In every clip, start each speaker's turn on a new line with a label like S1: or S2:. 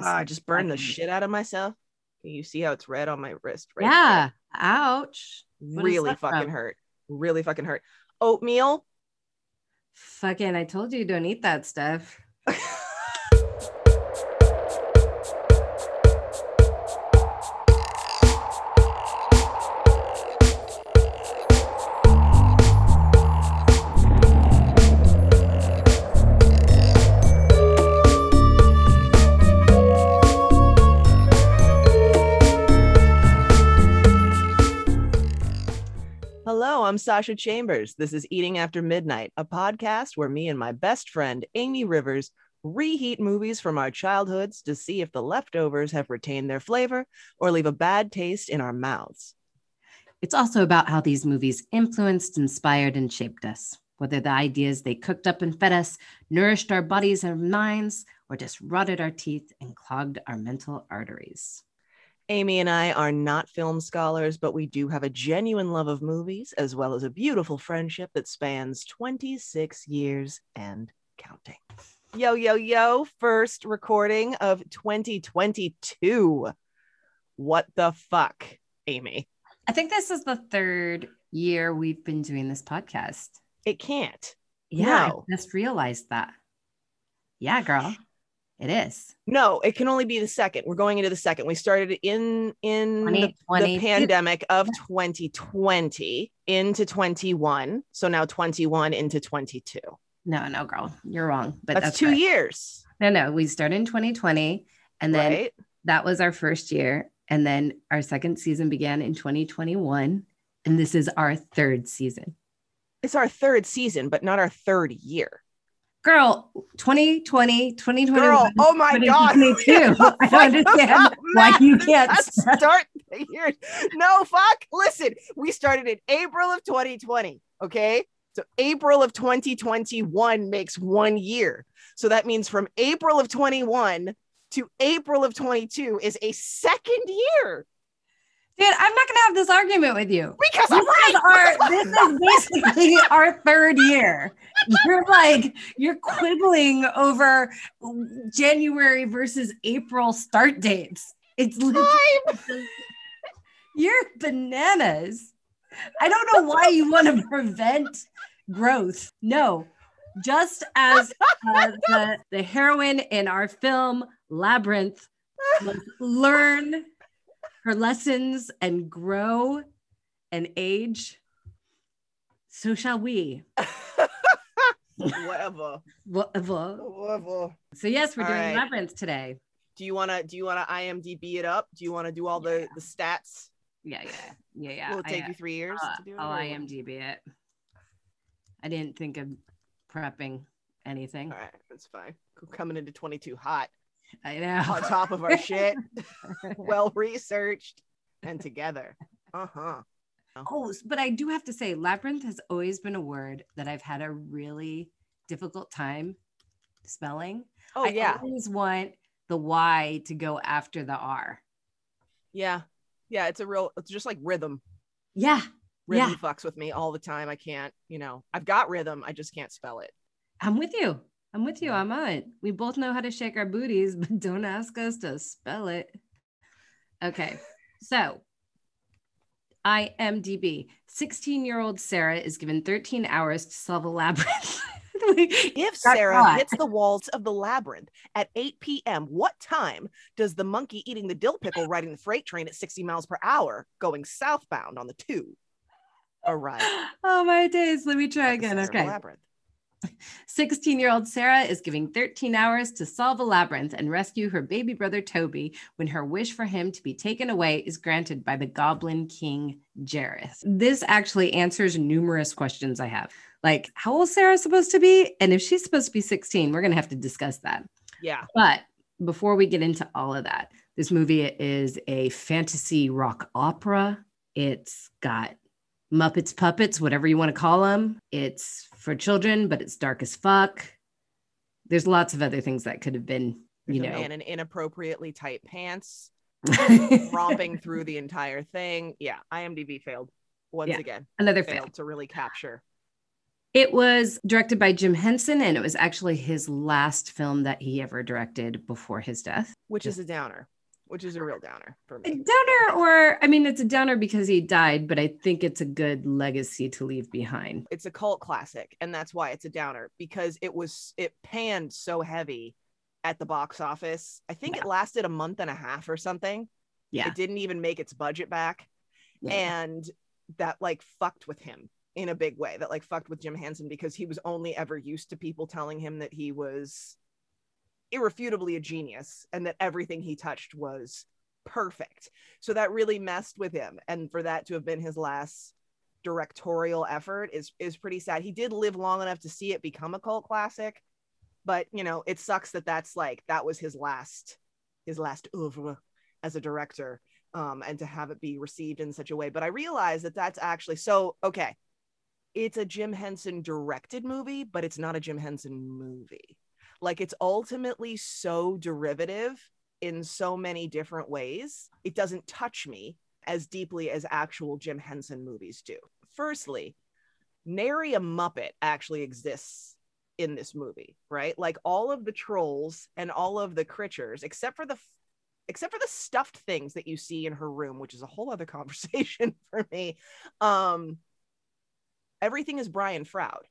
S1: Ah, I just burned the shit out of myself. Can you see how it's red on my wrist? Right
S2: yeah. Ouch.
S1: there?
S2: What is
S1: Really fucking
S2: from?
S1: hurt. Really fucking hurt. Oatmeal.
S2: Fucking, I told you don't eat that stuff.
S1: I'm Sasha Chambers. This is Eating After Midnight, a podcast where me and my best friend, Amy Rivers, reheat movies from our childhoods to see if the leftovers have retained their flavor or leave a bad taste in our mouths.
S2: It's also about how these movies influenced, inspired, and shaped us. Whether the ideas they cooked up and fed us nourished our bodies and minds, or just rotted our teeth and clogged our mental arteries.
S1: Amy and I are not film scholars, but we do have a genuine love of movies, as well as a beautiful friendship that spans 26 years and counting. Yo, yo, yo, first recording of 2022. What the fuck, Amy?
S2: I think this is the third year we've been doing this podcast.
S1: It can't.
S2: Yeah,
S1: No.
S2: I just realized that. Yeah, girl, it is.
S1: No, it can only be the second. We're going into the second. We started in in the, the pandemic of 2020 into 21. So now 21 into 22.
S2: No, no, girl, you're wrong. But
S1: That's,
S2: that's,
S1: two
S2: right.
S1: years.
S2: No, no, we started in 2020, and then
S1: right?
S2: that was our first year, and then our second season began in 2021, and this is our third season.
S1: It's our third season, but not our third year.
S2: Girl, 2020, 2021.
S1: Girl, oh my God.
S2: 2022. I don't understand why you can't start.
S1: start the year. No, fuck. Listen, we started in April of 2020. Okay. So April of 2021 makes one year. So that means from April of 21 to April of 22 is a second year
S2: Dude, I'm not gonna have this argument with you.
S1: because
S2: This
S1: I'm right.
S2: is our this is basically our third year. You're like you're quibbling over January versus April start dates. It's literally you're bananas. I don't know why you want to prevent growth. No, just as uh, the, the heroine in our film Labyrinth learn her lessons and grow and age, so shall we.
S1: Whatever.
S2: Whatever.
S1: Whatever.
S2: So yes, we're
S1: All
S2: doing
S1: right.
S2: Labyrinth today.
S1: Do you wanna do you wanna IMDB it up? Do you wanna do all the the stats?
S2: Yeah, yeah, yeah, yeah.
S1: Will it
S2: I-
S1: take you three years
S2: I'll,
S1: to do it? Uh, I'll?
S2: IMDb it. I didn't think of prepping anything.
S1: All right, that's fine. Coming into 22 hot
S2: I know.
S1: on top of our shit, well researched and together. Uh huh.
S2: Oh, but I do have to say, labyrinth has always been a word that I've had a really difficult time spelling.
S1: Oh
S2: I
S1: yeah,
S2: always want the Y to go after the R.
S1: yeah, yeah. It's a real. It's just like rhythm.
S2: Yeah,
S1: Rhythm
S2: Yeah.
S1: fucks with me all the time. I can't. You know, I've got rhythm. I just can't spell it.
S2: I'm with you. I'm with you. I'm on it. We both know how to shake our booties, but don't ask us to spell it. Okay, so IMDb 16 year old Sarah is given 13 hours to solve a labyrinth.
S1: If Sarah
S2: hot.
S1: hits the walls of the labyrinth at 8 p.m., what time does the monkey eating the dill pickle riding the freight train at 60 miles per hour going southbound on the two arrive?
S2: oh my days. Let me try again.
S1: center of the
S2: Okay.
S1: Labyrinth.
S2: 16 year old Sarah is giving 13 hours to solve a labyrinth and rescue her baby brother Toby when her wish for him to be taken away is granted by the Goblin King Jareth. This actually answers numerous questions I have. Like, how old Sarah supposed to be? And if she's supposed to be 16, we're going to have to discuss that.
S1: Yeah.
S2: But before we get into all of that, this movie is a fantasy rock opera. It's got Muppets, puppets, whatever you want to call them. It's for children, but it's dark as fuck. There's lots of other things that could have been,
S1: There's
S2: you
S1: a
S2: know,
S1: man in inappropriately tight pants romping through the entire thing. Yeah, IMDb failed once
S2: Yeah,
S1: again.
S2: another fail.
S1: Failed to really capture
S2: It was directed by Jim Henson, and it was actually his last film that he ever directed before his death.
S1: Which is a downer, which is a real downer for
S2: A
S1: me.
S2: downer, or I mean, it's a downer because he died, but I think it's a good legacy to leave behind.
S1: It's a cult classic, and that's why it's a downer because it was it panned so heavy at the box office. I think it lasted a month and a half or something.
S2: Yeah.
S1: It didn't even make its budget back. and that like fucked with him in a big way that like fucked with jim Henson because he was only ever used to people telling him that he was irrefutably a genius and that everything he touched was perfect so that really messed with him and for that to have been his last directorial effort is is pretty sad he did live long enough to see it become a cult classic but you know it sucks that that's like that was his last his last oeuvre as a director um, and to have it be received in such a way. But I realize that that's actually so okay. It's a Jim Henson directed movie, but it's not a Jim Henson movie. Like it's ultimately so derivative in so many different ways. It doesn't touch me as deeply as actual Jim Henson movies do. Firstly, nary a Muppet actually exists in this movie, right? Like all of the trolls and all of the creatures, except for the except for the stuffed things that you see in her room, which is a whole other conversation for me. Um, everything is Brian Froud,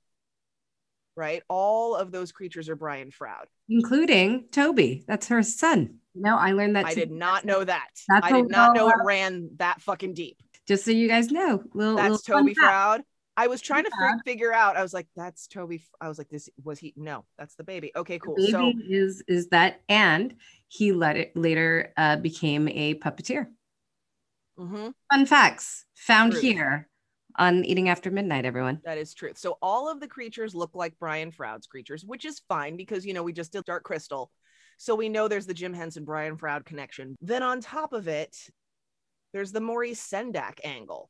S1: right? All of those creatures are Brian Froud.
S2: including Toby. That's her son. No, I learned that.
S1: I
S2: too.
S1: did not know that.
S2: That's
S1: I did not know it ran that fucking deep.
S2: Just so you guys know, little, little
S1: That's
S2: fun
S1: Toby. Froud. I was trying to
S2: Yeah.
S1: figure out. I was like, "That's Toby." I was like, "This was he?" No, that's the baby. Okay, cool.
S2: Baby
S1: So
S2: is is that, and he let it later uh, became a puppeteer.
S1: mhm.
S2: Fun facts found here on Eating After Midnight. Everyone.
S1: That is true. So all of the creatures look like Brian Froud's creatures, which is fine because you know we just did Dark Crystal, so we know there's the Jim Henson Brian Froud connection. Then on top of it, there's the Maurice Sendak angle,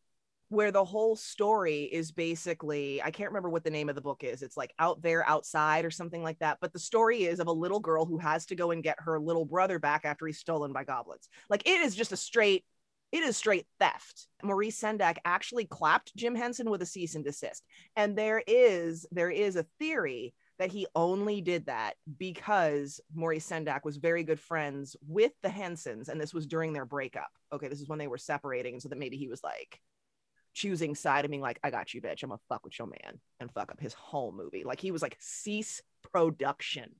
S1: where the whole story is basically I can't remember what the name of the book is. It's like out there outside or something like that. But the story is of a little girl who has to go and get her little brother back after he's stolen by goblins. Like it is just a straight it is straight theft. Maurice Sendak actually clapped Jim Henson with a cease and desist. And there is there is a theory that he only did that because Maurice Sendak was very good friends with the Hensons and this was during their breakup. Okay, this is when they were separating and so that maybe he was like choosing side and being like I got you bitch, I'm gonna fuck with your man and fuck up his whole movie. Like he was like cease production.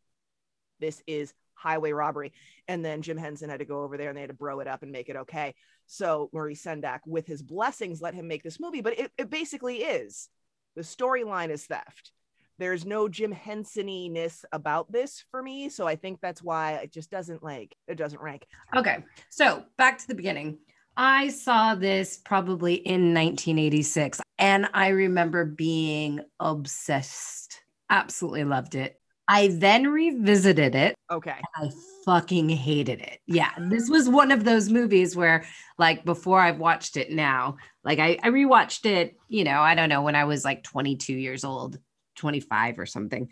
S1: This is highway robbery. And then Jim Henson had to go over there and they had to bro it up and make it okay. So Maurice Sendak, with his blessings, let him make this movie. But it, it basically is the storyline is theft. There's no Jim Henson-ness about this for me. So I think that's why it just doesn't like it doesn't rank.
S2: Okay, so back to the beginning. I saw this probably in 1986, and I remember being obsessed. Absolutely loved it. I then revisited it.
S1: Okay.
S2: I fucking hated it. Yeah, this was one of those movies where, like, before I've watched it now, like, I, I rewatched it, you know, I don't know, when I was like 22 years old, 25 or something.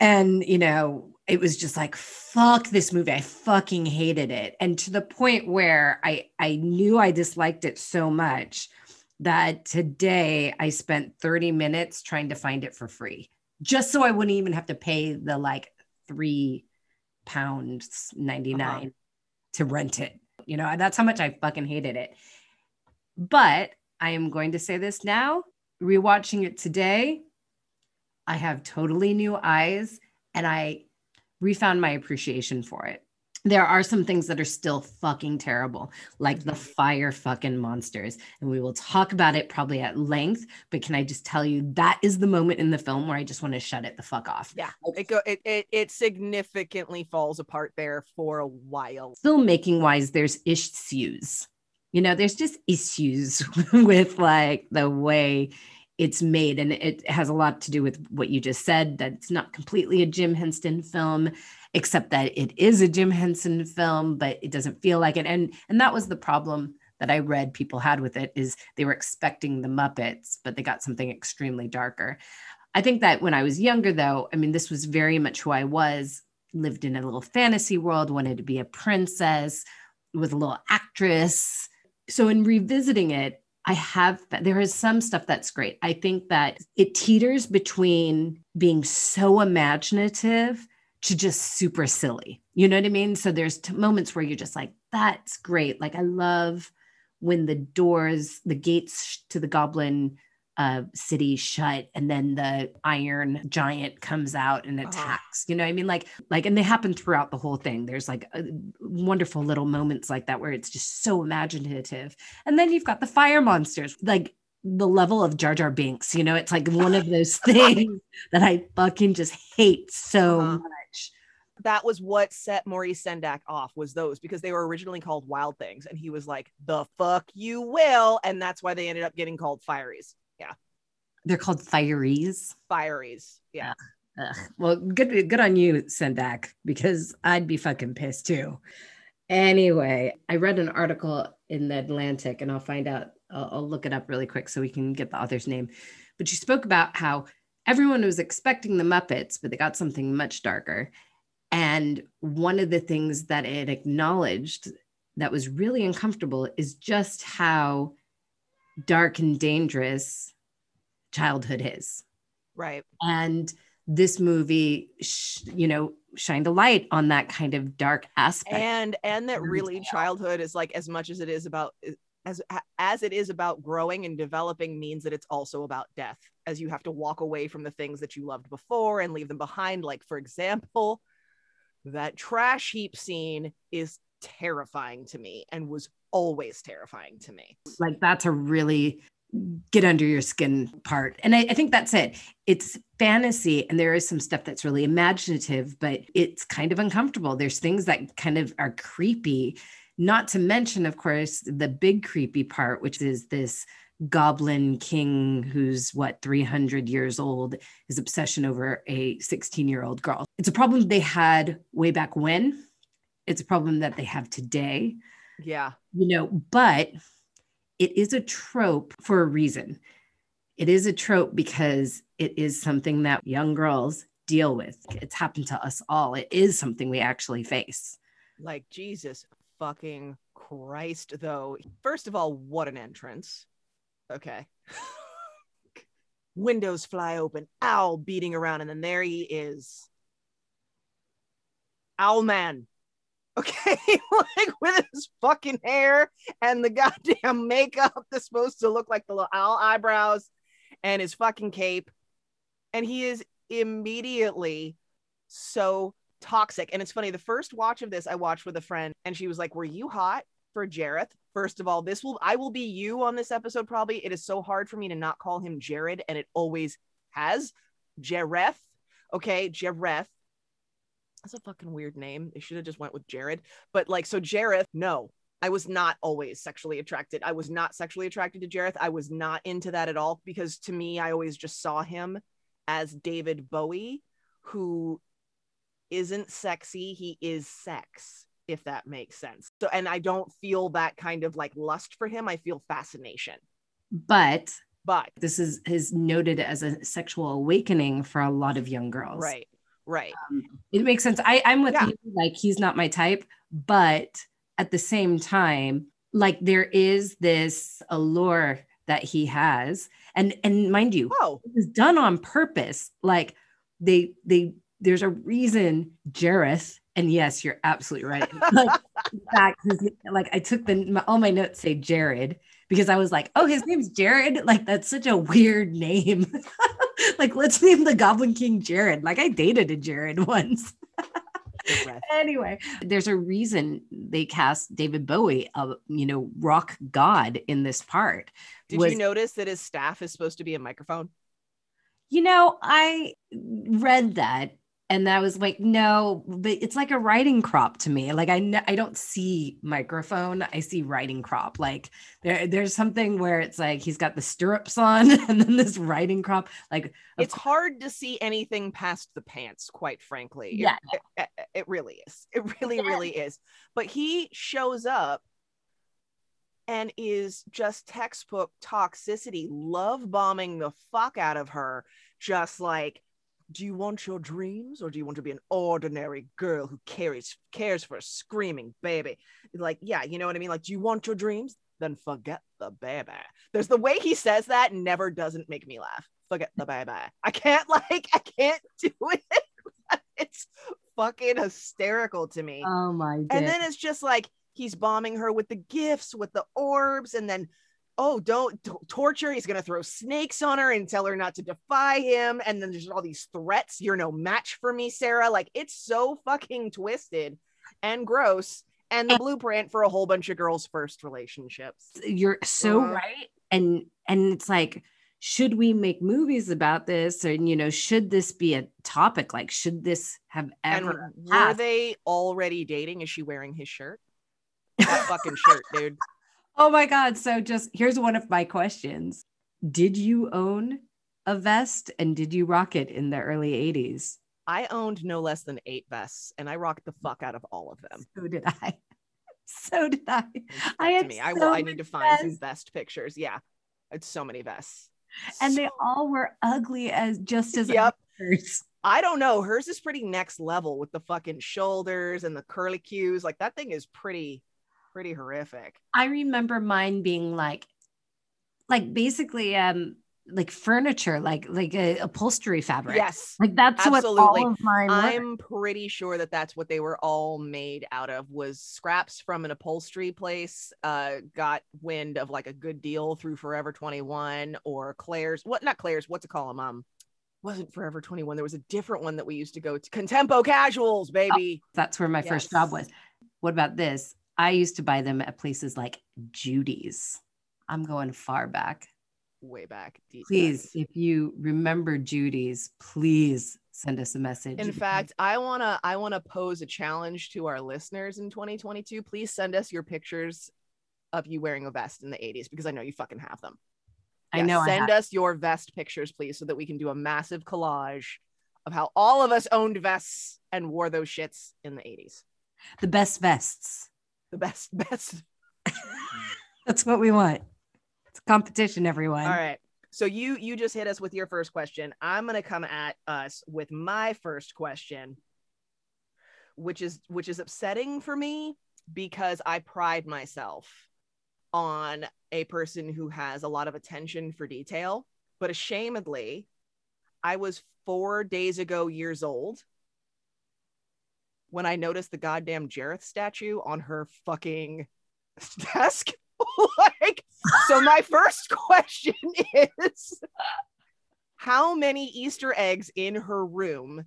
S2: And, you know, it was just like, fuck this movie. I fucking hated it. And to the point where I, I knew I disliked it so much that today I spent 30 minutes trying to find it for free, just so I wouldn't even have to pay the like three pounds 99
S1: Uh-huh.
S2: to rent it. You know, that's how much I fucking hated it. But I am going to say this now, rewatching it today, I have totally new eyes and I refound my appreciation for it. There are some things that are still fucking terrible, like the mm-hmm. fire fucking monsters. And we will talk about it probably at length. But can I just tell you that is the moment in the film where I just want to shut it the fuck off.
S1: Yeah. It go it it, it significantly falls apart there for a while.
S2: filmmaking wise, there's issues. You know, there's just issues with like the way it's made. And it has a lot to do with what you just said that it's not completely a Jim Henson film, except that it is a Jim Henson film, but it doesn't feel like it. And and that was the problem that I read people had with it is they were expecting the Muppets, but they got something extremely darker. I think that when I was younger, though, I mean, this was very much who I was, lived in a little fantasy world, wanted to be a princess, was a little actress. So in revisiting it, I have, there is some stuff that's great. I think that it teeters between being so imaginative to just super silly. You know what I mean? So there's t- moments where you're just like, that's great. Like, I love when the doors, the gates to the goblin uh, city shut and then the iron giant comes out and uh-huh. attacks you know i mean like like and they happen throughout the whole thing there's like a, wonderful little moments like that where it's just so imaginative and then you've got the fire monsters like the level of Jar Jar Binks, you know, it's like one of those things that I fucking just hate so uh-huh. much.
S1: That was what set Maurice Sendak off was those because they were originally called Wild Things, and he was like, "The fuck you will," and that's why they ended up getting called Fireys. Yeah.
S2: They're called fireys.
S1: Fireys. Yeah.
S2: Uh, well, good good on you, Sendak, because I'd be fucking pissed too. Anyway, I read an article in the Atlantic, and I'll find out. I'll, I'll look it up really quick so we can get the author's name. But she spoke about how everyone was expecting the Muppets, but they got something much darker. And one of the things that it acknowledged that was really uncomfortable is just how dark and dangerous childhood is.
S1: Right.
S2: And this movie, sh- you know, shined a light on that kind of dark aspect.
S1: And and that really childhood is like as much as it is about as as it is about growing and developing means that it's also about death as you have to walk away from the things that you loved before and leave them behind like for example that trash heap scene is terrifying to me and was always terrifying to me.
S2: Like that's a really get under your skin part. And I, I, think that's it. It's fantasy, and there is some stuff that's really imaginative, but it's kind of uncomfortable. There's things that kind of are creepy, not to mention, of course, the big creepy part, which is this goblin king who's what 300 years old his obsession over a 16 year old girl it's a problem they had way back when it's a problem that they have today
S1: yeah.
S2: You know, but it is a trope for a reason. It is a trope because it is something that young girls deal with. It's happened to us all. It is something we actually face.
S1: Like Jesus fucking Christ, though. First of all, what an entrance. Okay. Windows fly open, owl beating around, and then there he is. Owl man okay? Like with his fucking hair and the goddamn makeup that's supposed to look like the little owl eyebrows and his fucking cape. And he is immediately so toxic. And it's funny the first watch of this i watched with a friend and she was like were you hot for jareth? First of all this will i will be you on this episode probably. It is so hard for me to not call him jared and it always has. Jareth okay? Jareth that's a fucking weird name. They should have just went with Jared. But like, so Jareth, no, I was not always sexually attracted. I was not sexually attracted to Jareth. I was not into that at all because to me, I always just saw him as David Bowie, who isn't sexy. He is sex, if that makes sense. So, and I don't feel that kind of like lust for him. I feel fascination.
S2: But,
S1: but
S2: this is is noted as a sexual awakening for a lot of young girls.
S1: Right. Right. Um,
S2: it makes sense. I, I'm with yeah. you. Like he's not my type, but at the same time, like there is this allure that he has. And and mind you,
S1: oh.
S2: it was done on purpose. Like they they there's a reason Jareth, and yes, you're absolutely right. like, in fact, like I took the my, all my notes say Jared because I was like, oh, his name's Jared. Like that's such a weird name. like, let's name the Goblin King Jared. Like, I dated a Jared once. anyway, there's a reason they cast David Bowie, a you know rock god, in this part.
S1: Did Was, you notice that his staff is supposed to be a microphone?
S2: You know, I read that and I was like, no, but it's like a writing crop to me. Like I, I don't see microphone, I see writing crop. Like there, there's something where it's like he's got the stirrups on, and then this writing crop. Like
S1: it's course. hard to see anything past the pants, quite frankly.
S2: Yeah,
S1: it, it, it really is. It really, yeah. really is. But he shows up and is just textbook toxicity, love bombing the fuck out of her, just like do you want your dreams or do you want to be an ordinary girl who carries cares for a screaming baby? Like yeah you know what i mean? Like do you want your dreams? Then forget the baby. There's the way he says that never doesn't make me laugh. Forget the baby. I can't like i can't do it. It's fucking hysterical to me.
S2: Oh my God.
S1: and then it's just like he's bombing her with the gifts with the orbs and then oh don't torture he's gonna throw snakes on her and tell her not to defy him and then there's all these threats you're no match for me sarah like it's so fucking twisted and gross and the blueprint for a whole bunch of girls first relationships
S2: You're so
S1: Uh-huh.
S2: right. And and it's like, should we make movies about this? and you know, should this be a topic? Like, should this have
S1: and
S2: ever
S1: were
S2: happened?
S1: they already dating is she wearing his shirt that fucking shirt dude
S2: Oh my God. So, just here's one of my questions Did you own a vest and did you rock it in the early 80s?
S1: i owned no less than eight vests and i rocked the fuck out of all of them
S2: So did I. So did I. I had
S1: me. I,
S2: so
S1: will, I need to find some
S2: vests.
S1: vest pictures. Yeah. It's so many vests.
S2: And they all were ugly as just as
S1: Yep.
S2: others.
S1: I don't know. Hers is pretty next level with the fucking shoulders and the curly cues. Like that thing is pretty, pretty horrific.
S2: I remember mine being like, like basically, um, like furniture, like like a upholstery fabric.
S1: Yes.
S2: like that's
S1: absolutely.
S2: what all of mine were.
S1: I'm pretty sure that that's what they were all made out of was scraps from an upholstery place uh got wind of like a good deal through Forever 21 or Claire's what not Claire's what's it called them um wasn't Forever 21 there was a different one that we used to go to Contempo Casuals baby
S2: That's where my first job was. What about this? I used to buy them at places like Judy's. I'm going far back.
S1: way back
S2: Please,
S1: cuts.
S2: if you remember Judy's, please send us a message.
S1: In fact, I want to I want to pose a challenge to our listeners in 2022. Please send us your pictures of you wearing a vest in the 80s because I know you fucking have them.
S2: I know
S1: Send
S2: have.
S1: us your vest pictures, please, so that we can do a massive collage of how all of us owned vests and wore those shits in the 80s.
S2: the best vests.
S1: The best, best.
S2: That's what we want. It's competition, everyone.
S1: All right. So you you just hit us with your first question. I'm gonna come at us with my first question, which is which is upsetting for me because I pride myself on a person who has a lot of attention for detail. But ashamedly, I was four days ago years old when I noticed the goddamn Jareth statue on her fucking desk. like, so my first question is how many Easter eggs in her room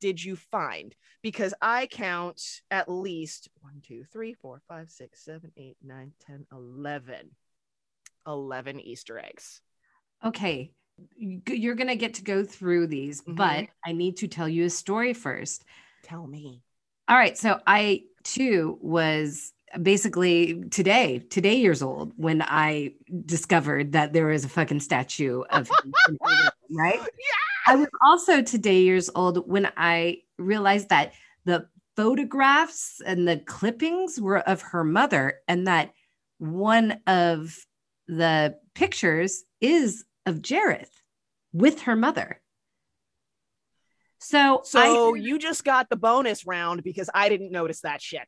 S1: did you find? Because I count at least one, two, three, four, five, six, seven, eight, nine, 10, 11. 11 Easter eggs.
S2: Okay. You- You're going to get to go through these,
S1: Mhm.
S2: but I need to tell you a story first.
S1: Tell me.
S2: All right. So I too was basically today, today years old when I discovered that there was a fucking statue of him in her room, right? I was also today years old when I realized that the photographs and the clippings were of her mother and that one of the pictures is of Jareth with her mother. So,
S1: So
S2: I,
S1: you just got the bonus round because I didn't notice that shit.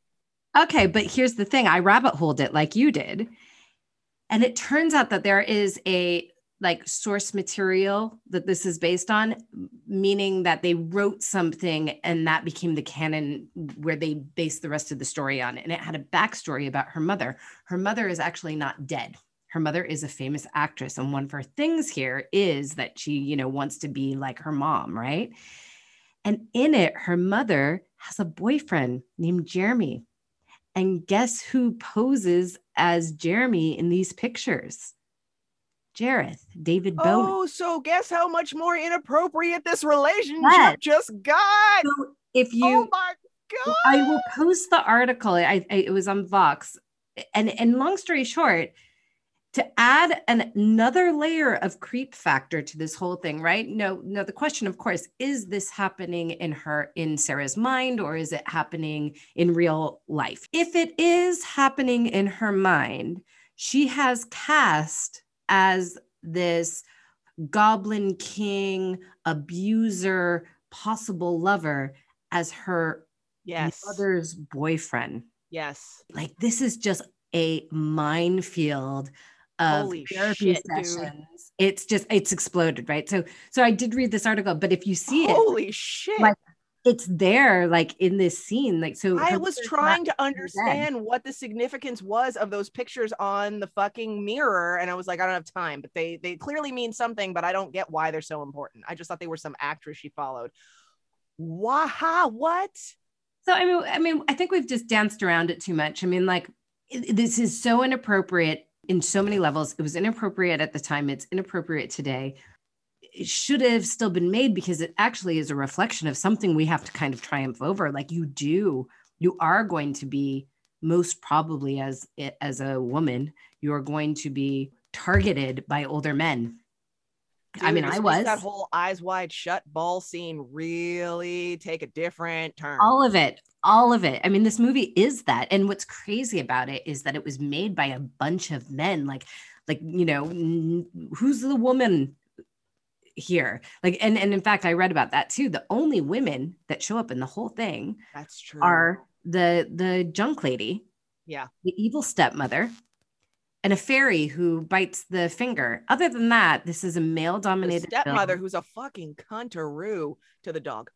S2: Okay, but here's the thing. I rabbit holed it like you did. And it turns out that there is a like source material that this is based on, meaning that they wrote something and that became the canon where they based the rest of the story on. And it had a backstory about her mother. Her mother is actually not dead. Her mother is a famous actress. And one of her things here is that she, you know, wants to be like her mom, right? And in it, her mother has a boyfriend named Jeremy. And guess who poses as Jeremy in these pictures? Jareth, David Bowie.
S1: Oh, so guess how much more inappropriate this relationship
S2: Yes.
S1: just got?
S2: So if you,
S1: oh my god!
S2: I will post the article. I, I it was on Vox, and and long story short, to add an, another layer of creep factor to this whole thing, right? No, no. The question, of course, is this happening in her in Sarah's mind, or is it happening in real life? If it is happening in her mind, she has cast as this goblin king, abuser, possible lover as her
S1: Yes.
S2: mother's boyfriend.
S1: Yes.
S2: Like this is just a minefield of
S1: Holy
S2: therapy
S1: shit, dude.
S2: sessions. It's just it's exploded, right? So so I did read this article, but if you see it,
S1: Holy shit.
S2: like, it's there like in this scene. Like so
S1: I was trying to
S2: dead.
S1: understand what the significance was of those pictures on the fucking mirror and I was like I don't have time but they they clearly mean something but I don't get why they're so important. I just thought they were some actress she followed. Waha what?
S2: So I mean, I mean, I think we've just danced around it too much. I mean, like this is so inappropriate in so many levels. It was inappropriate at the time. It's inappropriate today. It should have still been made because it actually is a reflection of something we have to kind of triumph over. Like you do, you are going to be most probably as as a woman, you are going to be targeted by older men. I mean, I was
S1: that whole eyes wide shut ball scene really take a different turn.
S2: all of it all of it i mean this movie is that and what's crazy about it is that it was made by a bunch of men like like you know who's the woman here like and and in fact i read about that too the only women that show up in the whole thing
S1: That's true.
S2: are the the junk lady
S1: Yeah.
S2: the evil stepmother and a fairy who bites the finger other than that this is a male dominated
S1: stepmother who's a fucking cuntaroo to the dog.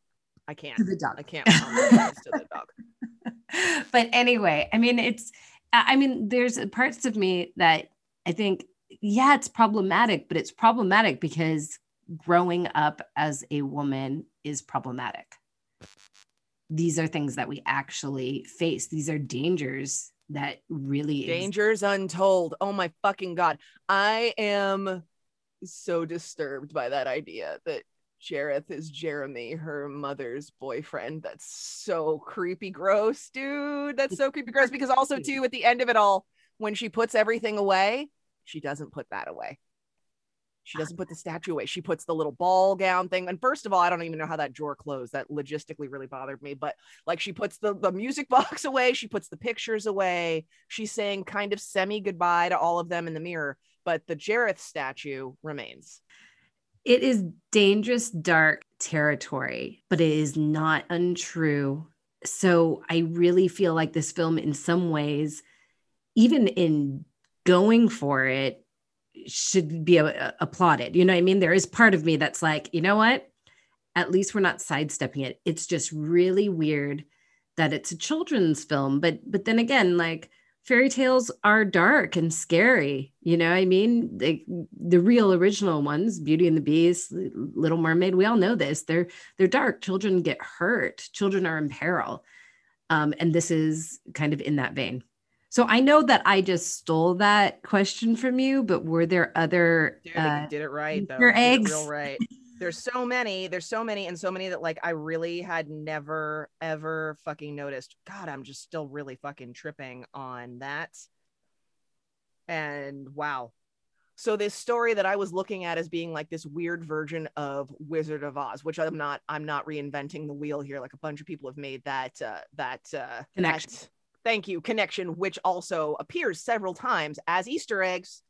S1: I can't.
S2: to the dog
S1: I can't to the dog.
S2: but anyway, I mean, it's, I mean, there's parts of me that I think, yeah, it's problematic, but it's problematic because growing up as a woman is problematic. These are things that we actually face. These are dangers that really.
S1: Dangers untold. Oh my fucking god. I am so disturbed by that idea that Jareth is Jeremy, her mother's boyfriend. That's so creepy gross, dude. That's so creepy gross because also too at the end of it all when she puts everything away, she doesn't put that away. She doesn't put the statue away. She puts the little ball gown thing. And first of all, I don't even know how that drawer closed. That logistically really bothered me. But like she puts the, the music box away, she puts the pictures away. She's saying kind of semi goodbye to all of them in the mirror. But the Jareth statue remains.
S2: it is dangerous, dark territory, but it is not untrue. So I really feel like this film, in some ways, even in going for it, should be uh, applauded. You know what I mean? There is part of me that's like, you know what? At least we're not sidestepping it. It's just really weird that it's a children's film, but but then again, like fairy tales are dark and scary. You know, I mean, they, the real original ones, Beauty and the Beast, Little Mermaid, we all know this. They're they're dark. Children get hurt. Children are in peril, um, and this is kind of in that vein. So I know that I just stole that question from you, but were there other?
S1: Dude,
S2: uh,
S1: you did it right though.
S2: your
S1: You did it
S2: eggs.
S1: real right. There's so many. There's so many and so many that like I really had never ever fucking noticed. God, I'm just still really fucking tripping on that. And wow. So this story that I was looking at as being like this weird version of Wizard of Oz, which I'm not I'm not reinventing the wheel here like a bunch of people have made that uh that uh
S2: Connection.
S1: that- thank you, connection which also appears several times as Easter eggs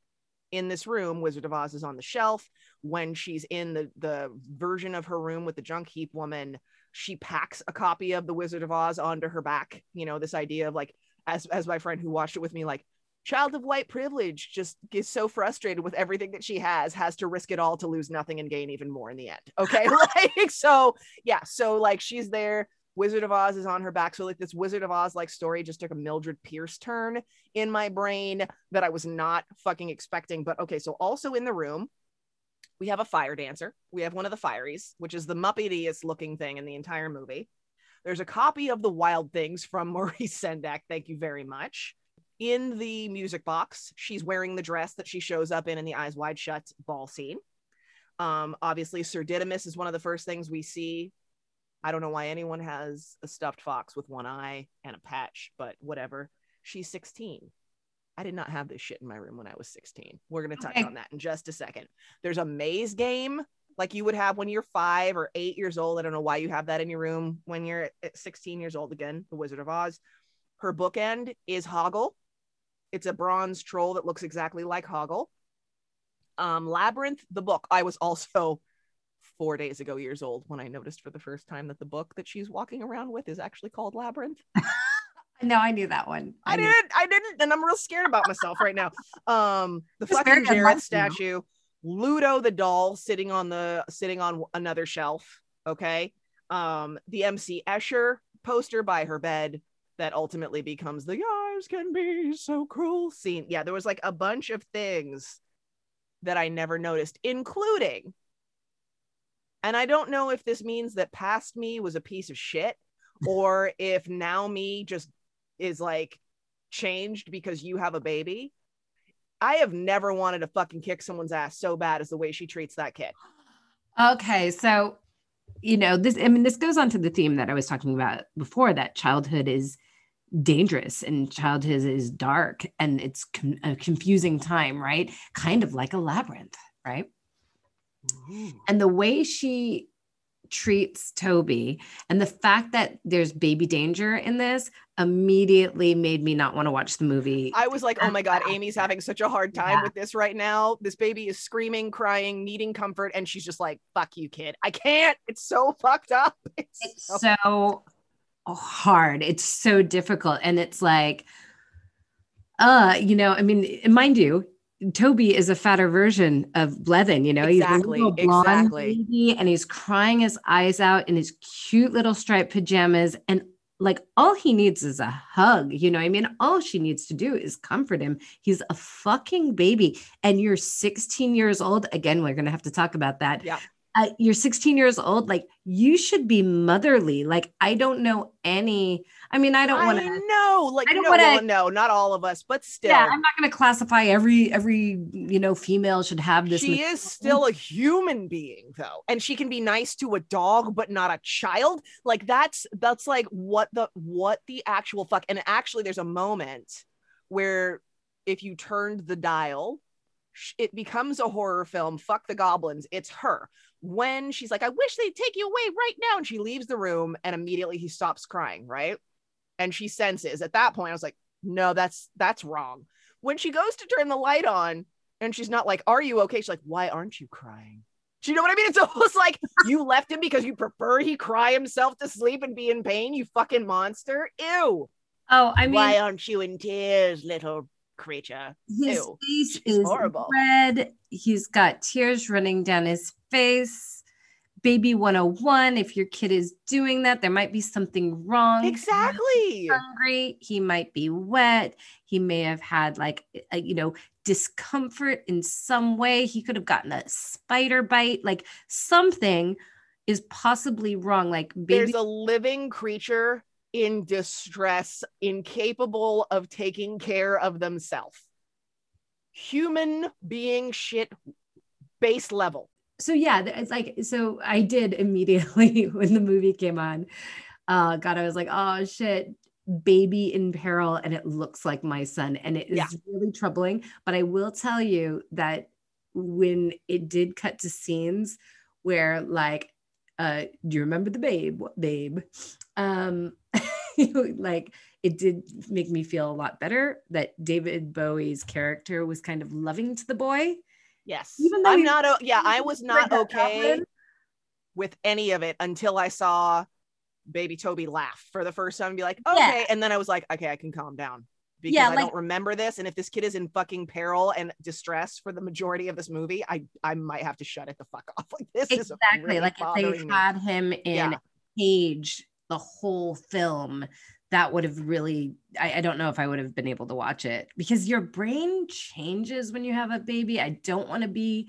S1: in this room. Wizard of Oz is on the shelf. When she's in the the version of her room with the junk heap woman she packs a copy of the wizard of oz onto her back. You know this idea of like as as my friend who watched it with me like child of white privilege just is so frustrated with everything that she has has to risk it all to lose nothing and gain even more in the end. Okay? Like so yeah so like she's there wizard of oz is on her back so like this wizard of oz like story just took a mildred pierce turn in my brain that i was not fucking expecting but okay so also in the room we have a fire dancer. We have one of the fireys, which is the muppetiest looking thing in the entire movie. There's a copy of the Wild Things from Maurice Sendak. Thank you very much. In the music box, she's wearing the dress that she shows up in in the Eyes Wide Shut ball scene. Um, obviously, Sir Didymus is one of the first things we see. I don't know why anyone has a stuffed fox with one eye and a patch, but whatever. She's 16. I did not have this shit in my room when I was 16. We're going to touch
S2: Okay.
S1: on that in just a second. There's a maze game like you would have when you're five or eight years old. I don't know why you have that in your room when you're at 16 years old again, The Wizard of Oz. Her bookend is Hoggle. It's a bronze troll that looks exactly like Hoggle. Um, Labyrinth, the book. I was also four days ago years old when I noticed for the first time that the book that she's walking around with is actually called Labyrinth.
S2: no, I knew that one.
S1: I,
S2: knew-
S1: didn't. I didn't, and I'm real scared about myself right now. Um, the fucking Jareth statue, Ludo the doll sitting on the sitting on another shelf. Okay. Um, the MC Escher poster by her bed that ultimately becomes the eyes can be so cruel scene. Yeah, there was like a bunch of things that I never noticed, including, and I don't know if this means that past me was a piece of shit or if now me just is like changed because you have a baby. I have never wanted to fucking kick someone's ass so bad as the way she treats that kid.
S2: Okay, so you know this. I mean, this goes on to the theme that I was talking about before. That childhood is dangerous and childhood is dark and it's con- a confusing time, right? Kind of like a labyrinth, right? And the way she treats Toby and the fact that there's baby danger in this immediately made me not want to watch the movie.
S1: I was like, oh my God, Amy's having such a hard time
S2: Yeah.
S1: with this right now. This baby is screaming, crying, needing comfort. And she's just like, fuck you, kid. I can't. It's so fucked up. It's,
S2: it's
S1: so-
S2: so hard it's so difficult and it's like uh you know i mean mind you toby is a fatter version of blevin you know
S1: Exactly,
S2: he's a little blonde
S1: exactly.
S2: baby and he's crying his eyes out in his cute little striped pajamas and like all he needs is a hug you know i mean all she needs to do is comfort him he's a fucking baby and you're 16 years old again we're gonna have to talk about that
S1: Yeah.
S2: Uh, you're 16 years old like you should be motherly like i don't know any i mean i don't want to
S1: know. Like,
S2: I don't
S1: no,
S2: wanna-
S1: well, no, not all of us, but still.
S2: yeah i'm not going to classify every every you know female should have this
S1: she is still a human being though and she can be nice to a dog but not a child like that's that's like what the what the actual fuck and actually there's a moment where if you turned the dial it becomes a horror film fuck the goblins it's her when she's like i wish they'd take you away right now and she leaves the room and immediately he stops crying right and she senses at that point i was like no that's that's wrong when she goes to turn the light on and she's not like, Are you okay? She's like, Why aren't you crying? Do you know what I mean? It's almost like you left him because you prefer he cry himself to sleep and be in pain, you fucking monster. Ew.
S2: oh i mean
S1: Why aren't you in tears, little creature?
S2: his
S1: ew,
S2: face
S1: she's
S2: is
S1: horrible.
S2: red. He's got tears running down his face. Baby 101 if your kid is doing that there might be something wrong.
S1: Exactly.
S2: hungry. He might be wet. He may have had like a, you know discomfort in some way. He could have gotten a spider bite. Like something is possibly wrong. Like baby
S1: There's a living creature in distress, incapable of taking care of themselves. Human being shit base level.
S2: so yeah it's like so i did immediately when the movie came on uh god i was like oh shit baby in peril and it looks like my son and it is
S1: Yeah.
S2: really troubling but i will tell you that when it did cut to scenes where like uh do you remember the babe What babe um like it did make me feel a lot better that david bowie's character was kind of loving to the boy
S1: Yes.
S2: Even though
S1: I'm not, o- yeah, I was not okay with any of it until I saw baby Toby laugh for the first time and be like, okay.
S2: Yeah.
S1: And then I was like, okay, I can calm down because
S2: Yeah,
S1: I don't remember this. And if this kid is in fucking peril and distress for the majority of this movie, I, I might have to shut it the fuck off. Like this is
S2: exactly like if they
S1: me.
S2: had him in
S1: Yeah.
S2: cage the whole film that would have really I, I don't know if i would have been able to watch it because your brain changes when you have a baby i don't want to be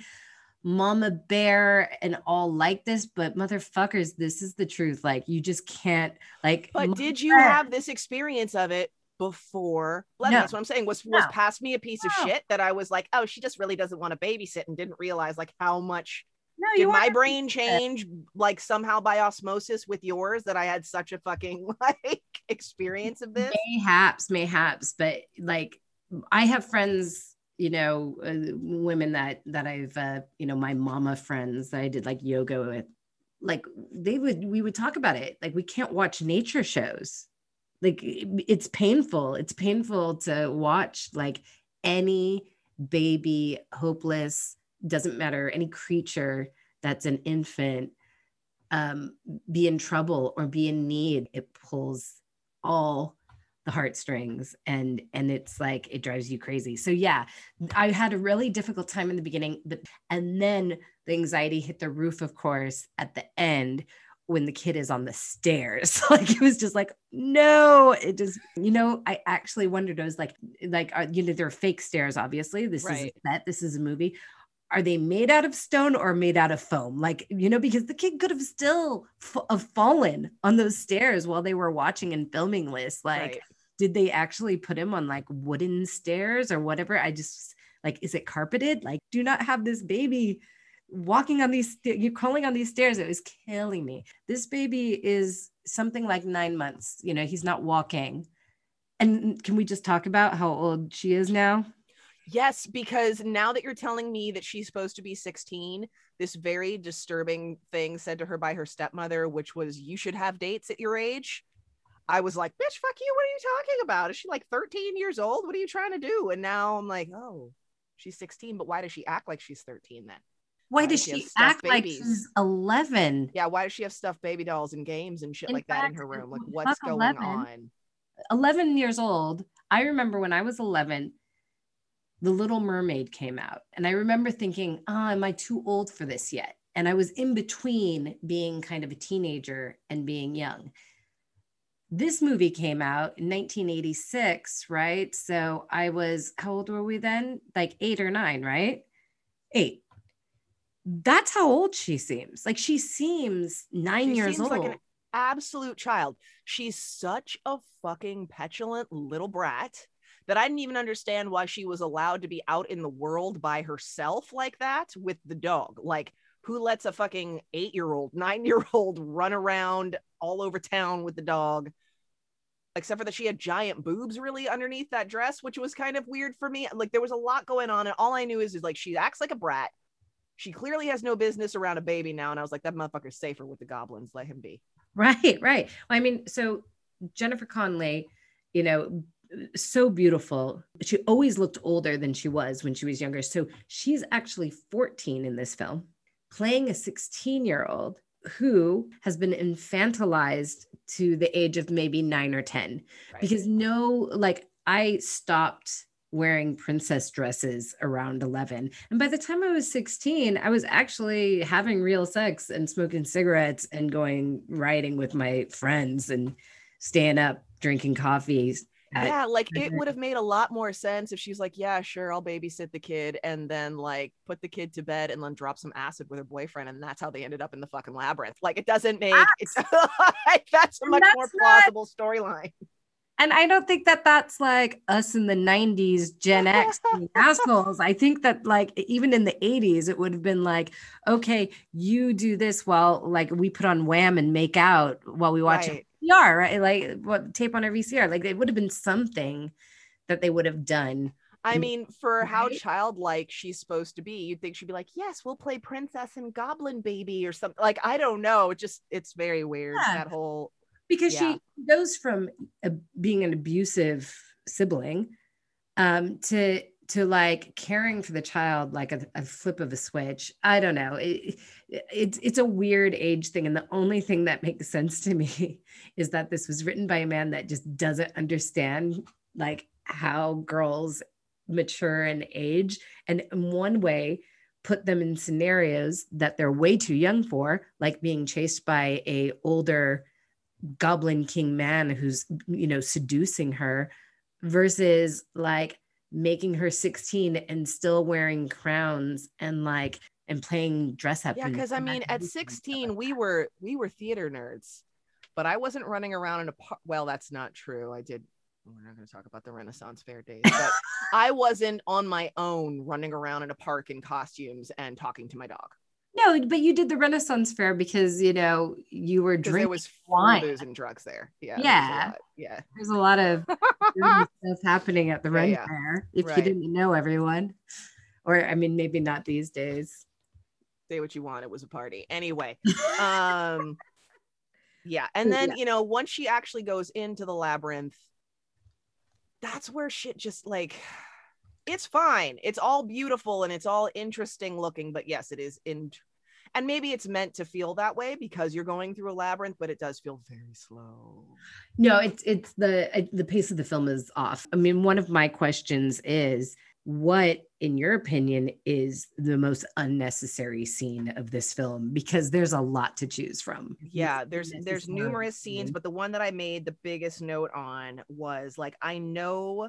S2: mama bear and all like this but motherfuckers this is the truth like you just can't like
S1: But did you
S2: bear-
S1: have this experience of it before?
S2: No.
S1: That's what I'm saying. Was was
S2: No.
S1: past me a piece of shit that I was like, oh, she just really doesn't want to babysit and didn't realize like how much
S2: no
S1: did my brain change like somehow by osmosis with yours that I had such a fucking like experience of this?
S2: mayhaps mayhaps but like i have friends you know uh, women that that i've uh, you know my mama friends that i did like yoga with. Like they would we would talk about it. Like we can't watch nature shows. Like it's painful. It's painful to watch like any baby hopeless doesn't matter any creature that's an infant um, be in trouble or be in need it pulls all the heartstrings and and it's like it drives you crazy. So yeah i had a really difficult time in the beginning but and then the anxiety hit the roof of course at the end when the kid is on the stairs. Like it was just like no it just you know i actually wondered i was like like uh, you know there are fake stairs obviously. This right. is a set this is a movie are they made out of stone or made out of foam? Like you know because the kid could have still f- uh, fallen on those stairs while they were watching and filming this. Like right. did they actually put him on like wooden stairs or whatever? I just like is it carpeted? Like do not have this baby walking on these you're crawling on these stairs. It was killing me. This baby is something like nine months. You know he's not walking. And can we just talk about how old she is now
S1: yes because now that you're telling me that she's supposed to be 16 this very disturbing thing said to her by her stepmother which was you should have dates at your age I was like, bitch, fuck you. What are you talking about? Is she like 13 years old? What are you trying to do? And now I'm like, oh, she's 16, but why does she act like she's 13 then?
S2: Why, why does she, she act babies? like she's 11?
S1: Yeah, why does she have stuffed baby dolls and games and shit in like fact, that in her room? Like, what's going 11, on?
S2: 11 years old. I remember when I was 11, The Little Mermaid came out. And I remember thinking, oh, am I too old for this yet? And I was in between being kind of a teenager and being young. This movie came out in 1986, right? So I was, how old were we then? Like eight or nine, right? Eight that's how old she seems. Like she seems nine she years seems old. Like an
S1: absolute child. She's such a fucking petulant little brat that I didn't even understand why she was allowed to be out in the world by herself like that with the dog. Like, who lets a fucking eight year old, nine year old run around all over town with the dog? Except for that she had giant boobs really underneath that dress, which was kind of weird for me. Like, there was a lot going on, and all I knew is, is like she acts like a brat she clearly has no business around a baby now. And I was like, that motherfucker's safer with the goblins. Let him be.
S2: Right, right. Well, I mean, so Jennifer Connelly, you know, so beautiful. She always looked older than she was when she was younger. So she's actually 14 in this film, playing a 16 year old who has been infantilized to the age of maybe nine or 10. Right. Because no, like, I stopped wearing princess dresses around 11. And by the time I was 16, I was actually having real sex and smoking cigarettes and going riding with my friends and staying up drinking coffees.
S1: Yeah, like it would have made a lot more sense if she's like, Yeah, sure, I'll babysit the kid and then like put the kid to bed and then drop some acid with her boyfriend. And that's how they ended up in the fucking labyrinth. Like, it doesn't ah! make it's that's a much that's more plausible storyline
S2: and I don't think that that's like us in the 90s, Gen X assholes. I think that like even in the 80s, it would have been like, okay, you do this while like we put on Wham and make out while we watch right. VCR, right? Like what tape on our VCR. Like it would have been something that they would have done.
S1: I mean, for right? how childlike she's supposed to be, you'd think she'd be like, "Yes, we'll play princess and goblin baby or something." Like I don't know, it just it's very weird yeah. that whole
S2: because yeah. she goes from a, being an abusive sibling um, to to like caring for the child like a, a flip of a switch. I don't know. It, it, it's it's a weird age thing, and the only thing that makes sense to me is that this was written by a man that just doesn't understand like how girls mature and age, and in one way put them in scenarios that they're way too young for, like being chased by a older goblin king man who's you know seducing her versus like making her 16 and still wearing crowns and like and playing dress up
S1: yeah because i mean at 16 we were we were theater nerds but i wasn't running around in a par- well that's not true. I did we're not going to talk about the renaissance fair days but i wasn't on my own running around in a park in costumes and talking to my dog
S2: no, but you did the Renaissance Fair because you know you were drinking. There was wine,
S1: booze, and drugs there. Yeah,
S2: yeah,
S1: there's yeah.
S2: There's a lot of stuff happening at the Ren yeah, Fair. If right. you didn't know everyone, or I mean, maybe not these days.
S1: Say what you want. It was a party anyway. um, yeah, and then yeah. you know once she actually goes into the labyrinth, that's where shit just like it's fine. It's all beautiful and it's all interesting looking, but yes, it is in and maybe it's meant to feel that way because you're going through a labyrinth, but it does feel very slow.
S2: No, it's it's the the pace of the film is off. I mean, one of my questions is what in your opinion is the most unnecessary scene of this film because there's a lot to choose from
S1: yeah there's there's numerous scenes but the one that i made the biggest note on was like i know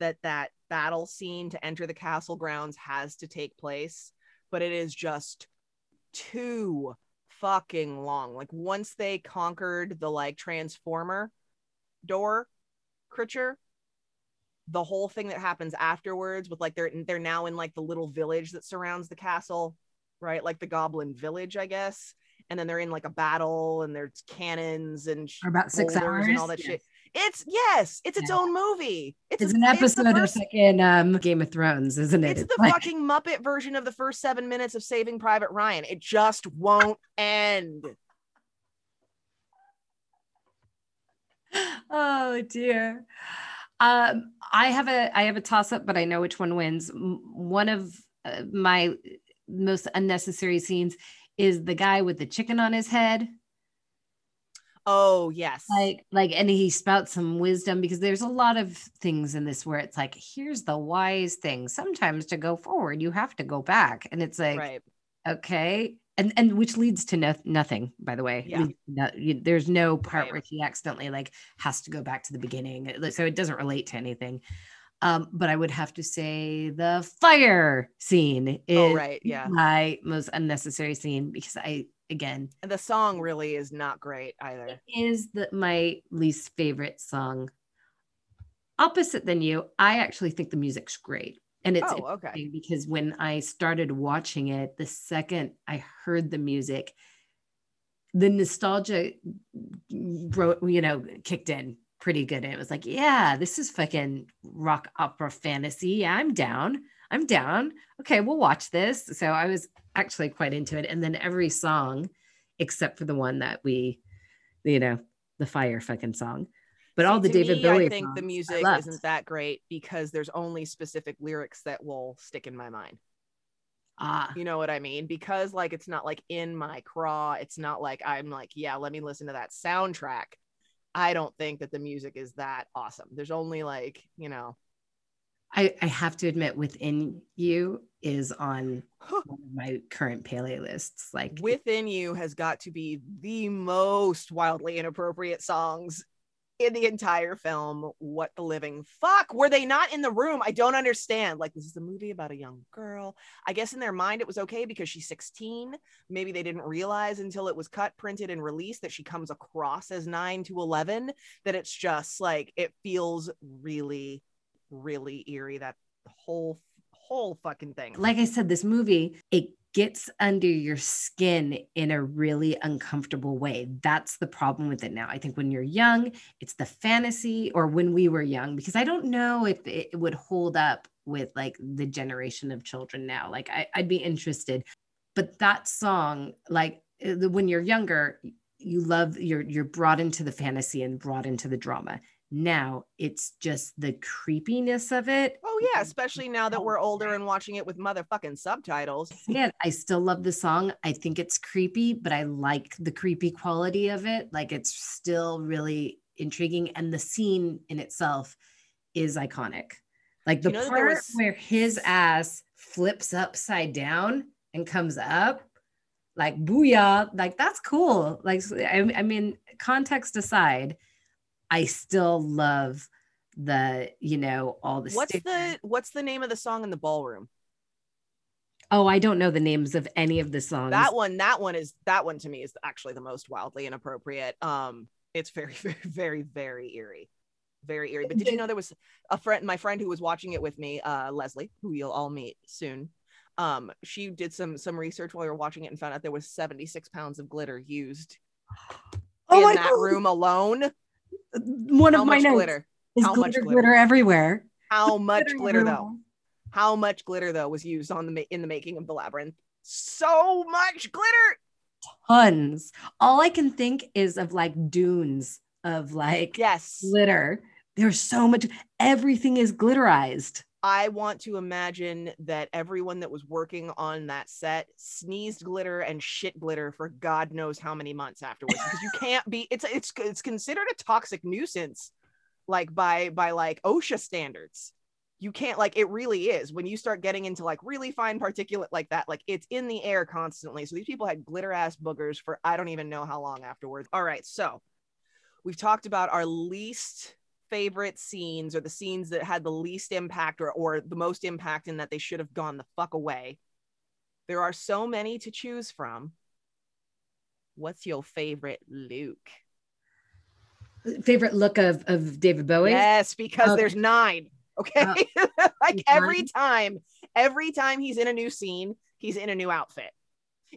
S1: that that battle scene to enter the castle grounds has to take place but it is just too fucking long like once they conquered the like transformer door creature the whole thing that happens afterwards with like they're they're now in like the little village that surrounds the castle, right? Like the Goblin Village, I guess. And then they're in like a battle and there's cannons and
S2: or about six hours
S1: and all that yes. shit. It's yes, it's its yeah. own movie.
S2: It's, it's a, an episode it's first, of fucking um, Game of Thrones, isn't it?
S1: It's, it's the like... fucking Muppet version of the first seven minutes of Saving Private Ryan. It just won't end.
S2: Oh dear. Um, I have a I have a toss up, but I know which one wins. One of uh, my most unnecessary scenes is the guy with the chicken on his head.
S1: Oh yes.
S2: Like like and he spouts some wisdom because there's a lot of things in this where it's like here's the wise thing. Sometimes to go forward you have to go back and it's like right. okay and and which leads to no, nothing by the way
S1: yeah.
S2: no, you, there's no part right. where he accidentally like has to go back to the beginning so it doesn't relate to anything um, but I would have to say the fire scene oh, is
S1: oh, right, yeah.
S2: my most unnecessary scene because I again
S1: and the song really is not great either. It
S2: is the my least favorite song. Opposite than you, I actually think the music's great. And it's
S1: oh, okay.
S2: because when I started watching it, the second I heard the music, the nostalgia mm, bro, you know, kicked in pretty good. And it was like, yeah, this is fucking rock opera fantasy. I'm down. I'm down. Okay, we'll watch this. So I was actually quite into it. And then every song, except for the one that we, you know, the fire fucking song, but all the David me, Bowie.
S1: I think the music isn't that great because there's only specific lyrics that will stick in my mind.
S2: Ah,
S1: you know what I mean? Because like it's not like in my craw. It's not like I'm like, yeah, let me listen to that soundtrack. I don't think that the music is that awesome. There's only like, you know.
S2: I, I have to admit, within you is on my current playlists. Like
S1: within you has got to be the most wildly inappropriate songs in the entire film. What the living fuck? Were they not in the room? I don't understand. Like, this is a movie about a young girl. I guess in their mind it was okay because she's 16. Maybe they didn't realize until it was cut, printed, and released that she comes across as 9 to 11. That it's just like, it feels really, really eerie. That whole whole fucking thing.
S2: Like I said, this movie, it gets under your skin in a really uncomfortable way. That's the problem with it now. I think when you're young, it's the fantasy, or when we were young, because I don't know if it would hold up with like the generation of children now. Like I, would be interested. But that song, like uh, when you're younger, you love you're you're brought into the fantasy and brought into the drama now it's just the creepiness of it.
S1: Oh yeah, especially now that we're older and watching it with motherfucking subtitles.
S2: Again, I still love the song. I think it's creepy, but I like the creepy quality of it. Like it's still really intriguing and the scene in itself is iconic. Like the you know part was... where his ass flips upside down and comes up like booyah, like that's cool. Like I, I mean, context aside, I still love the, you know, all the
S1: What's the what's the name of the song in the ballroom?
S2: Oh, I don't know the names of any of the songs.
S1: That one, that one is that one to me is actually the most wildly inappropriate. Um, it's very, very, very, very eerie. Very eerie. But did you know there was a friend, my friend who was watching it with me, uh, Leslie, who you'll all meet soon. Um, she did some some research while we were watching it and found out there was 76 pounds of glitter used oh in that God. room alone
S2: one How of my notes glitter? is How glitter, much glitter? glitter everywhere.
S1: How much glitter, glitter though? How much glitter though was used on the in the making of the labyrinth? So much glitter.
S2: Tons. All I can think is of like dunes of like
S1: yes
S2: glitter. There's so much. Everything is glitterized.
S1: I want to imagine that everyone that was working on that set sneezed glitter and shit glitter for God knows how many months afterwards because you can't be it's it's it's considered a toxic nuisance like by by like OSHA standards. You can't like it really is when you start getting into like really fine particulate like that like it's in the air constantly. So these people had glitter ass boogers for I don't even know how long afterwards. All right, so we've talked about our least favorite scenes or the scenes that had the least impact or, or the most impact in that they should have gone the fuck away. There are so many to choose from. What's your favorite Luke?
S2: Favorite look of, of David Bowie?
S1: Yes, because okay. there's nine. Okay. Uh, like every time, every time he's in a new scene, he's in a new outfit.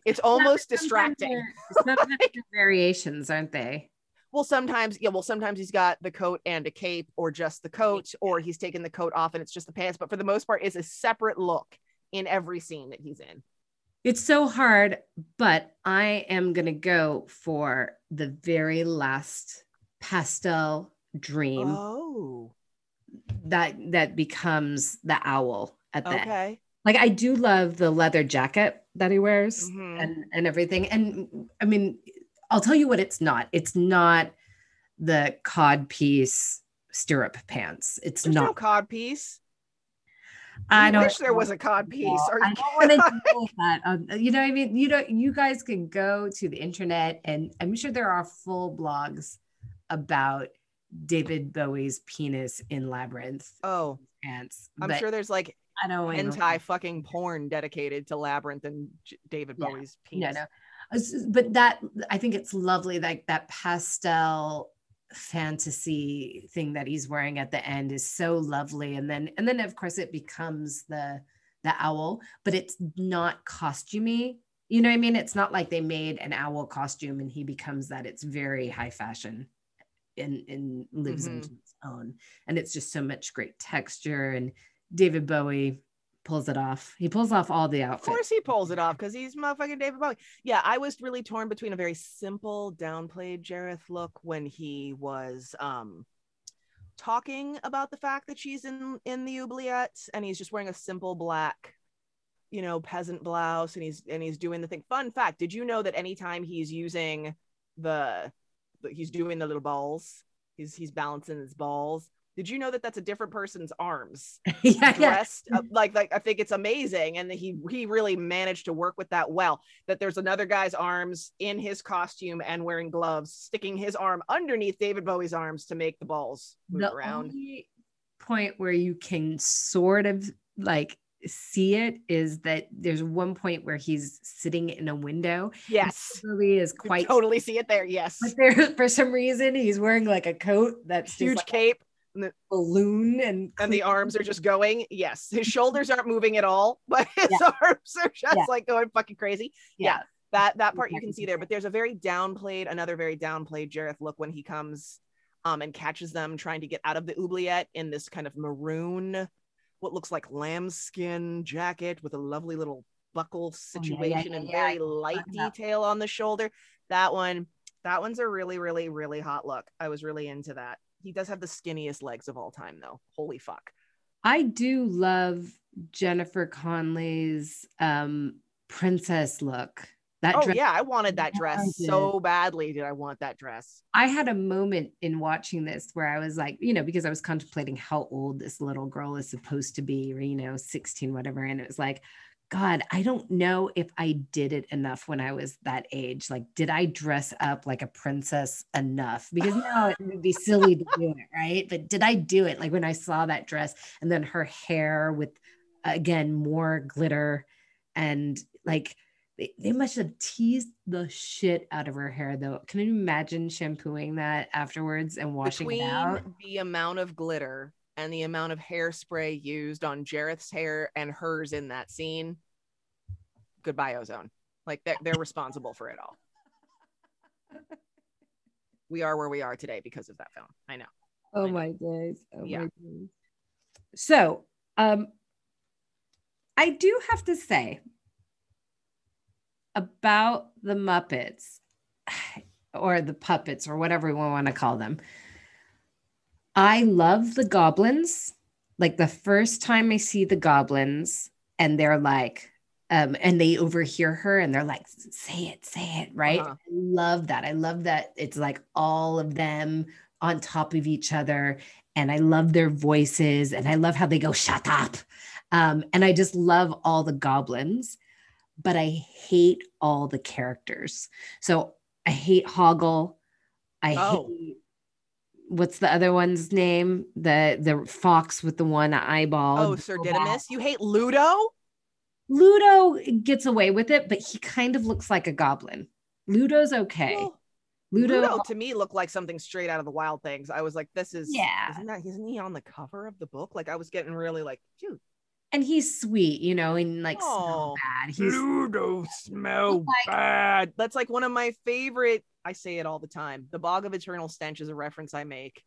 S1: It's almost distracting.
S2: Sometimes variations, aren't they?
S1: Well sometimes yeah well sometimes he's got the coat and a cape or just the coat or he's taken the coat off and it's just the pants but for the most part it's a separate look in every scene that he's in
S2: it's so hard but i am going to go for the very last pastel dream
S1: oh
S2: that that becomes the owl at the
S1: okay
S2: end. like i do love the leather jacket that he wears mm-hmm. and and everything and i mean I'll tell you what it's not. It's not the cod piece stirrup pants. It's
S1: There's
S2: not
S1: no cod piece. I don't wish there was a cod piece. I
S2: don't want to do that. Um, you know, I mean, you know, you guys can go to the internet, and I'm sure there are full blogs about David Bowie's penis in Labyrinth.
S1: Oh,
S2: pants.
S1: I'm sure there's like I don't hentai fucking porn dedicated to Labyrinth and J- David yeah. Bowie's penis.
S2: No, no but that i think it's lovely like that pastel fantasy thing that he's wearing at the end is so lovely. And then and then of course it becomes the the owl but it's not costumey. You know what i mean? It's not like they made an owl costume and he becomes that. It's very high fashion and and lives mm-hmm. into its own. And it's just so much great texture. And david bowie pulls it off. He pulls off all the outfits.
S1: Of course, he pulls it off because he's motherfucking David Bowie. Yeah, I was really torn between a very simple, downplayed Jareth look when he was um talking about the fact that she's in in the oubliette and he's just wearing a simple black you know peasant blouse and he's and he's doing the thing fun fact did you know that anytime he's using the he's doing the little balls he's he's balancing his balls did you know that that's a different person's arms
S2: yeah,
S1: dressed yeah. like like i think it's amazing and he he really managed to work with that well that there's another guy's arms in his costume and wearing gloves sticking his arm underneath david bowie's arms to make the balls move
S2: the
S1: around
S2: only point where you can sort of like see it is that there's one point where he's sitting in a window.
S1: Yes.
S2: Really is quite
S1: you totally see it there. Yes.
S2: But there for some reason he's wearing like a coat that's
S1: huge
S2: like,
S1: cape
S2: the balloon and
S1: and the arms are just going yes his shoulders aren't moving at all but his yeah. arms are just yeah. like going fucking crazy yeah. yeah. that that part you can see there but there's a very downplayed another very downplayed jareth look when he comes um and catches them trying to get out of the oubliette in this kind of maroon what looks like lambskin jacket with a lovely little buckle situation oh, and very light detail on the shoulder that one that one's a really really really hot look i was really into that he does have the skinniest legs of all time, though. Holy fuck.
S2: I do love Jennifer Connelly's um, princess look.
S1: That oh dress- yeah, I wanted that dress so badly. Did I want that dress?
S2: I had a moment in watching this where I was like, you know, because I was contemplating how old this little girl is supposed to be, or you know, 16, whatever. And it was like, God, I don't know if I did it enough when I was that age. Like, did I dress up like a princess enough? Because now it would be silly to do it, right? But did I do it? Like when I saw that dress and then her hair with, again, more glitter and like, they, they must have teased the shit out of her hair though. Can you imagine shampooing that afterwards and washing
S1: Between
S2: it out?
S1: The amount of glitter and the amount of hairspray used on Jareth's hair and hers in that scene, goodbye ozone. Like they're, they're responsible for it all. We are where we are today because of that film. I know.
S2: Oh
S1: I know.
S2: my days. Oh yeah. my days. So, um, I do have to say about the Muppets or the puppets or whatever we want to call them. I love the goblins. like the first time I see the goblins and they're like, um, and they overhear her and they're like, say it, say it, right?
S1: Uh-huh.
S2: I love that. I love that it's like all of them on top of each other. And I love their voices and I love how they go, shut up. Um, and I just love all the goblins, but I hate all the characters. So I hate Hoggle. I
S1: Oh.
S2: hate what's the other one's name? The the fox with the one eyeball.
S1: Oh, Sir Didymus. You hate Ludo?
S2: Ludo gets away with it, but he kind of looks like a goblin. Ludo's okay.
S1: Well,
S2: Ludo,
S1: Ludo to me looked like something straight out of the Wild Things. I was like, this is
S2: Yeah.
S1: Isn't that isn't he on the cover of the book? Like I was getting really like, dude,
S2: and he's sweet, you know, and like
S1: Oh.
S2: smell bad. He's
S1: Ludo smell
S2: Like-
S1: bad. That's like one of my favorite. I say it all the time. The Bog of Eternal Stench is a reference I make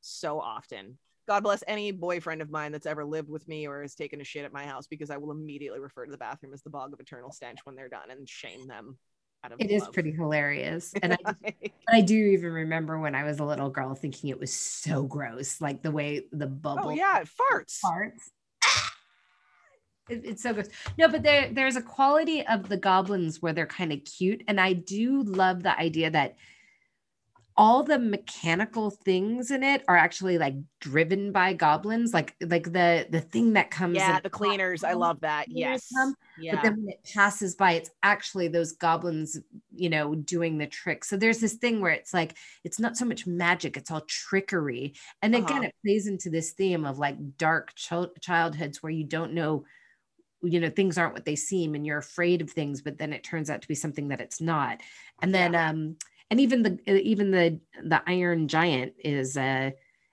S1: so often. God bless any boyfriend of mine that's ever lived with me or has taken a shit at my house because I will immediately refer to the bathroom as the Bog of Eternal Stench when they're done and shame them out of
S2: it is
S1: love.
S2: pretty hilarious. And I but I do even remember when I was a little girl thinking it was so gross, like the way the oh, bubble
S1: oh yeah, it farts.
S2: farts. It- it's so good. No, but there there's a quality of the goblins where they're kind of cute, and I do love the idea that all the mechanical things in it are actually like driven by goblins, like like the the thing that comes.
S1: Yeah, the cleaners. I love that. Yes.
S2: come,
S1: Yeah.
S2: But then when it passes by, it's actually those goblins, you know, doing the trick. So there's this thing where it's like, it's not so much magic, it's all trickery. And again,
S1: Uh-huh.
S2: it plays into this theme of like dark chil- childhoods where you don't know, you know, things aren't what they seem and you're afraid of things, but then it turns out to be something that it's not. And then, um, and even the even the the Iron Giant is uh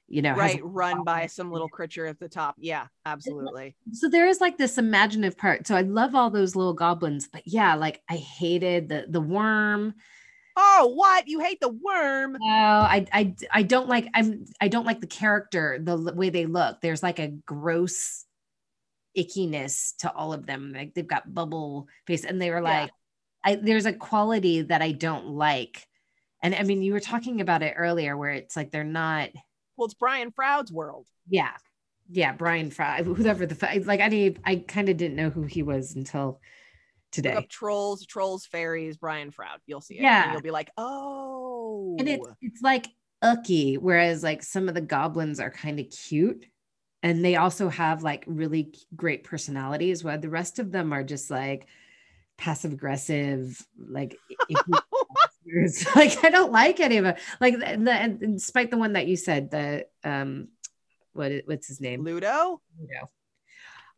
S2: you know
S1: right, run by some little creature at the top. Yeah, absolutely.
S2: so there is like this imaginative part. So I love all those little goblins, but yeah, like I hated the the worm.
S1: Oh, what? You hate the worm?
S2: No, I I I don't like I'm I don't like the character, the way they look. There's like a gross ickiness to all of them. Like they've got bubble face, and they were
S1: Yeah.
S2: like, I there's a quality that I don't like. And I mean, you were talking about it earlier, where it's like they're not.
S1: Well, it's Brian Froud's world.
S2: Yeah, yeah, Brian Fry, whoever the like. I didn't, I kind of didn't know who he was until today.
S1: trolls, trolls, fairies, Brian Froud. You'll see it.
S2: Yeah.
S1: And you'll be like, oh.
S2: and it's it's like ucky whereas like some of the goblins are kind of cute and they also have like really great personalities while the rest of them are just like passive aggressive like like i don't like any of it like the, the, and despite the one that you said the um what what's his name
S1: Ludo?
S2: Ludo.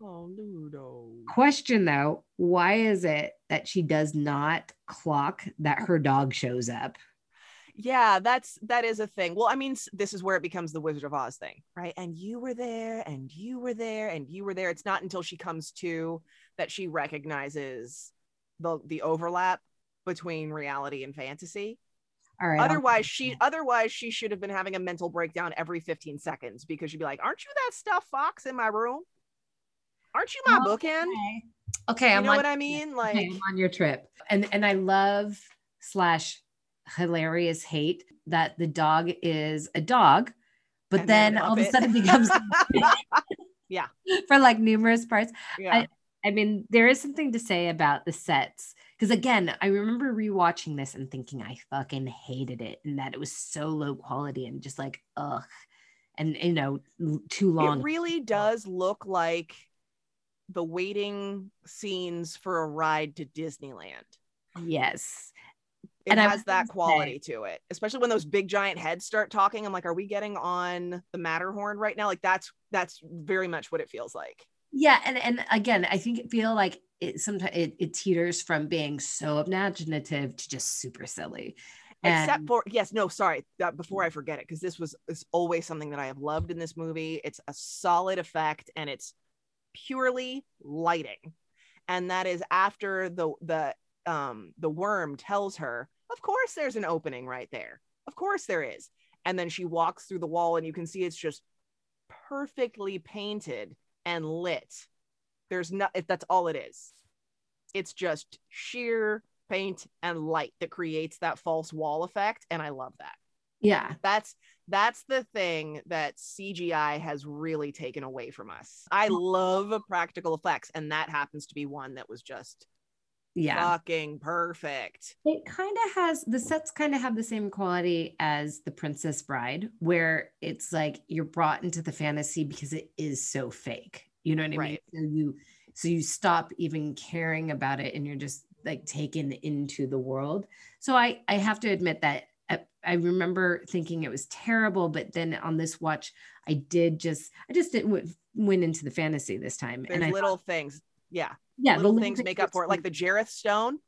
S1: Oh, Ludo.
S2: question though why is it that she does not clock that her dog shows up
S1: Yeah, that's that is a thing. Well, I mean, this is where it becomes the Wizard of Oz thing, right? And you were there, and you were there, and you were there. It's not until she comes to that she recognizes the the overlap between reality and fantasy.
S2: all right
S1: otherwise she otherwise she should have been having a mental breakdown every 15 seconds because she'd be like aren't you that stuffed fox in my room aren't you my
S2: Oh,
S1: bookend
S2: okay, okay
S1: you
S2: i'm
S1: know
S2: on
S1: what i mean like
S2: Okay, I'm on your trip. And and I love slash hilarious hate that the dog is a dog, but
S1: And then
S2: all of a sudden becomes
S1: Yeah.
S2: for like numerous parts.
S1: yeah
S2: I mean, there is something to say about the sets. Because again, I remember rewatching this and thinking I fucking hated it and that it was so low quality and just like, ugh. And you know, too long.
S1: it really does look like the waiting scenes for a ride to disneyland
S2: yes.
S1: It
S2: And
S1: has that quality to it especially when those big giant heads start talking. I'm like are we getting on the matterhorn right now? Like that's that's very much what it feels like.
S2: Yeah, and and again, I think it feel like it sometimes it, it teeters from being so imaginative to just super silly.
S1: except for yes no sorry that before i forget it because this was is always something that i have loved in this movie. It's a solid effect and it's purely lighting. And that is after the the um the worm tells her of course there's an opening right there. Of course there is. And then she walks through the wall and you can see it's just perfectly painted and lit. There's not that's all it is. It's just sheer paint and light that creates that false wall effect and i love that.
S2: Yeah,
S1: that's That's the thing that CGI has really taken away from us. I love practical effects, and that happens to be one that was just
S2: Yeah.
S1: fucking perfect.
S2: It kind of has the sets kind of have the same quality as The Princess Bride, where it's like you're brought into the fantasy because it is so fake. You know what I
S1: Right.
S2: mean? So you so you stop even caring about it and you're just like taken into the world. So I I have to admit that I, I remember thinking it was terrible, but then on this watch, I did just I just didn't w- went into the fantasy this time.
S1: There's
S2: and I
S1: little things. Yeah.
S2: Yeah, the
S1: little things make up for it. Like the Jareth stone.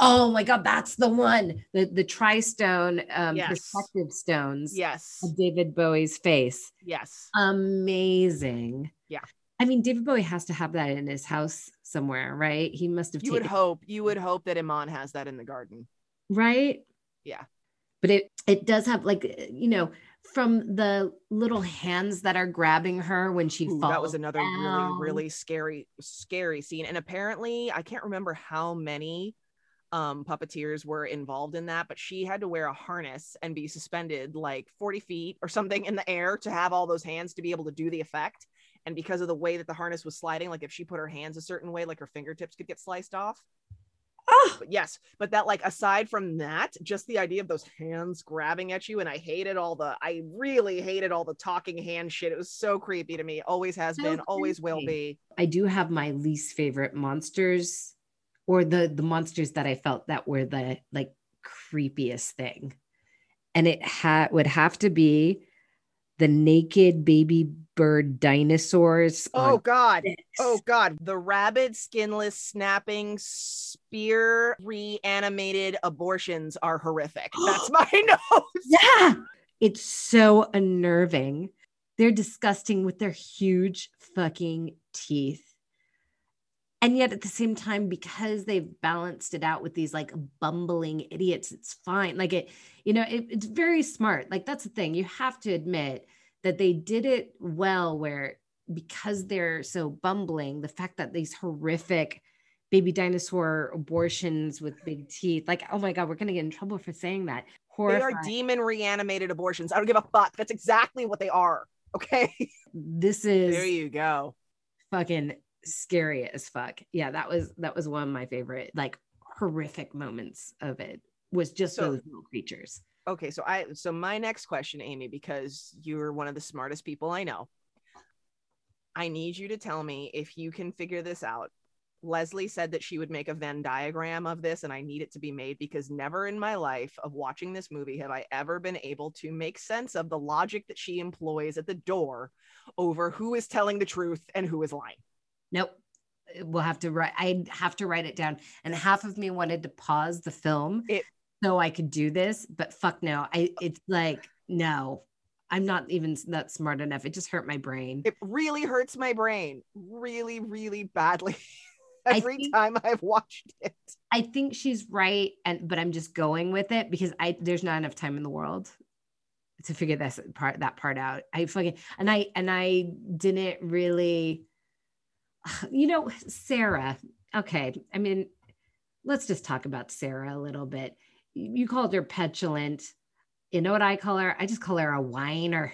S2: Oh my god, that's the one. The the tri-stone um
S1: Yes.
S2: perspective stones
S1: Yes.
S2: of David Bowie's face.
S1: Yes.
S2: Amazing.
S1: Yeah.
S2: I mean, David Bowie has to have that in his house somewhere, right? He must have
S1: You would hope. You would hope that Iman has that in the garden.
S2: right?
S1: Yeah.
S2: But it it does have like you know, from the little hands that are grabbing her when she
S1: Ooh,
S2: falls.
S1: that was another
S2: down.
S1: really, really scary, scary scene. And apparently, I can't remember how many um, puppeteers were involved in that, but she had to wear a harness and be suspended like 40 feet or something in the air to have all those hands to be able to do the effect. And because of the way that the harness was sliding, like if she put her hands a certain way, like her fingertips could get sliced off.
S2: Oh,
S1: But yes, but that like aside from that, just the idea of those hands grabbing at you, and I hated all the, I really hated all the talking hand shit. It was so creepy to me. Always has
S2: So
S1: been, always will be.
S2: I do have my least favorite monsters or the the monsters that I felt that were the like creepiest thing. And it had would have to be the naked baby bird dinosaurs.
S1: Oh God. Oh God. The rabid, skinless, snapping, spear reanimated abortions are horrific. That's my note.
S2: yeah. It's so unnerving. They're disgusting with their huge fucking teeth. And yet at the same time, because they've balanced it out with these like bumbling idiots, it's fine. Like it, you know, it, it's very smart. Like that's the thing. You have to admit that they did it well, where because they're so bumbling, the fact that these horrific baby dinosaur abortions with big teeth, like, oh my God, we're gonna get in trouble for saying that.
S1: They are demon reanimated abortions. I don't give a fuck. That's exactly what they are. Okay.
S2: this is
S1: there you go.
S2: fucking scary as fuck. Yeah, that was that was one of my favorite like horrific moments of it was just
S1: So-
S2: those little creatures.
S1: Okay, so I so my next question, Amy, because you're one of the smartest people I know. I need you to tell me if you can figure this out. Leslie said that she would make a Venn diagram of this, and I need it to be made because never in my life of watching this movie have I ever been able to make sense of the logic that she employs at the door over who is telling the truth and who is lying.
S2: Nope. We'll have to write I have to write it down. And half of me wanted to pause the film
S1: It-
S2: so I could do this, but fuck no. I it's like no. I'm not even that smart enough. It just hurt my brain.
S1: It really hurts my brain, really, really badly. Every
S2: think-
S1: time I've watched it.
S2: I think she's right, and but I'm just going with it because I there's not enough time in the world to figure this part that part out. I fucking and I and I didn't really, you know, Sarah. Okay, I mean, let's just talk about Sarah a little bit. You called her petulant. You know what I call her? I just call her a whiner.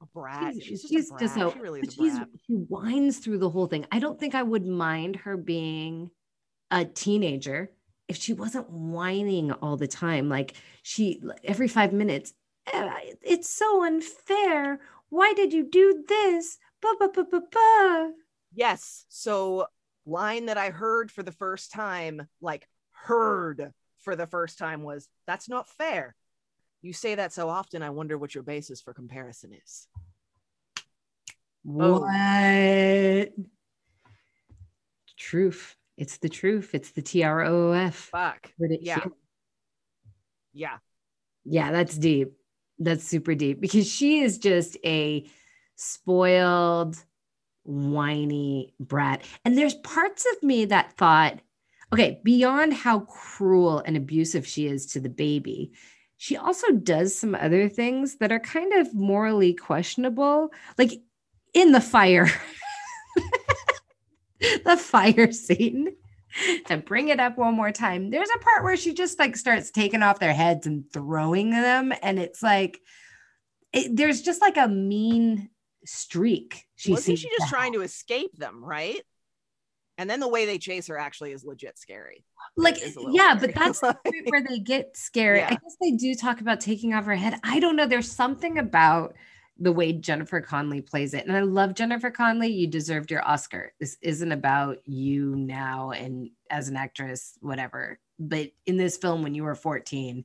S1: A brat.
S2: She's-
S1: She's, just
S2: she's
S1: a brat.
S2: just a-
S1: she really is a brat.
S2: she whines through the whole thing. I don't think I would mind her being a teenager if she wasn't whining all the time. Like she every five minutes, "Eh, it's so unfair. Why did you do this? Ba, ba, ba, ba, ba."
S1: Yes. So line that I heard for the first time, like heard for the first time was that's not fair. You say that so often, I wonder what your basis for comparison is. Oh.
S2: What? Truth. It's the truth. It's the T R O O F.
S1: Fuck. Yeah.
S2: here.
S1: Yeah.
S2: Yeah, that's deep. That's super deep because she is just a spoiled, whiny brat. And there's parts of me that thought, okay, beyond how cruel and abusive she is to the baby, she also does some other things that are kind of morally questionable, like in the fire. the fire scene to bring it up one more time there's a part where she just like starts taking off their heads and throwing them and it's like it, there's just like a mean streak.
S1: She Wasn't she just trying to escape them, right? And then the way they chase her actually is legit scary.
S2: Like, yeah, scary. but that's where they get scary. Yeah. I guess they do talk about taking off her head. I don't know. There's something about the way Jennifer Connelly plays it. And I love Jennifer Connelly. You deserved your Oscar. This isn't about you now and as an actress, whatever. But in this film, when you were 14,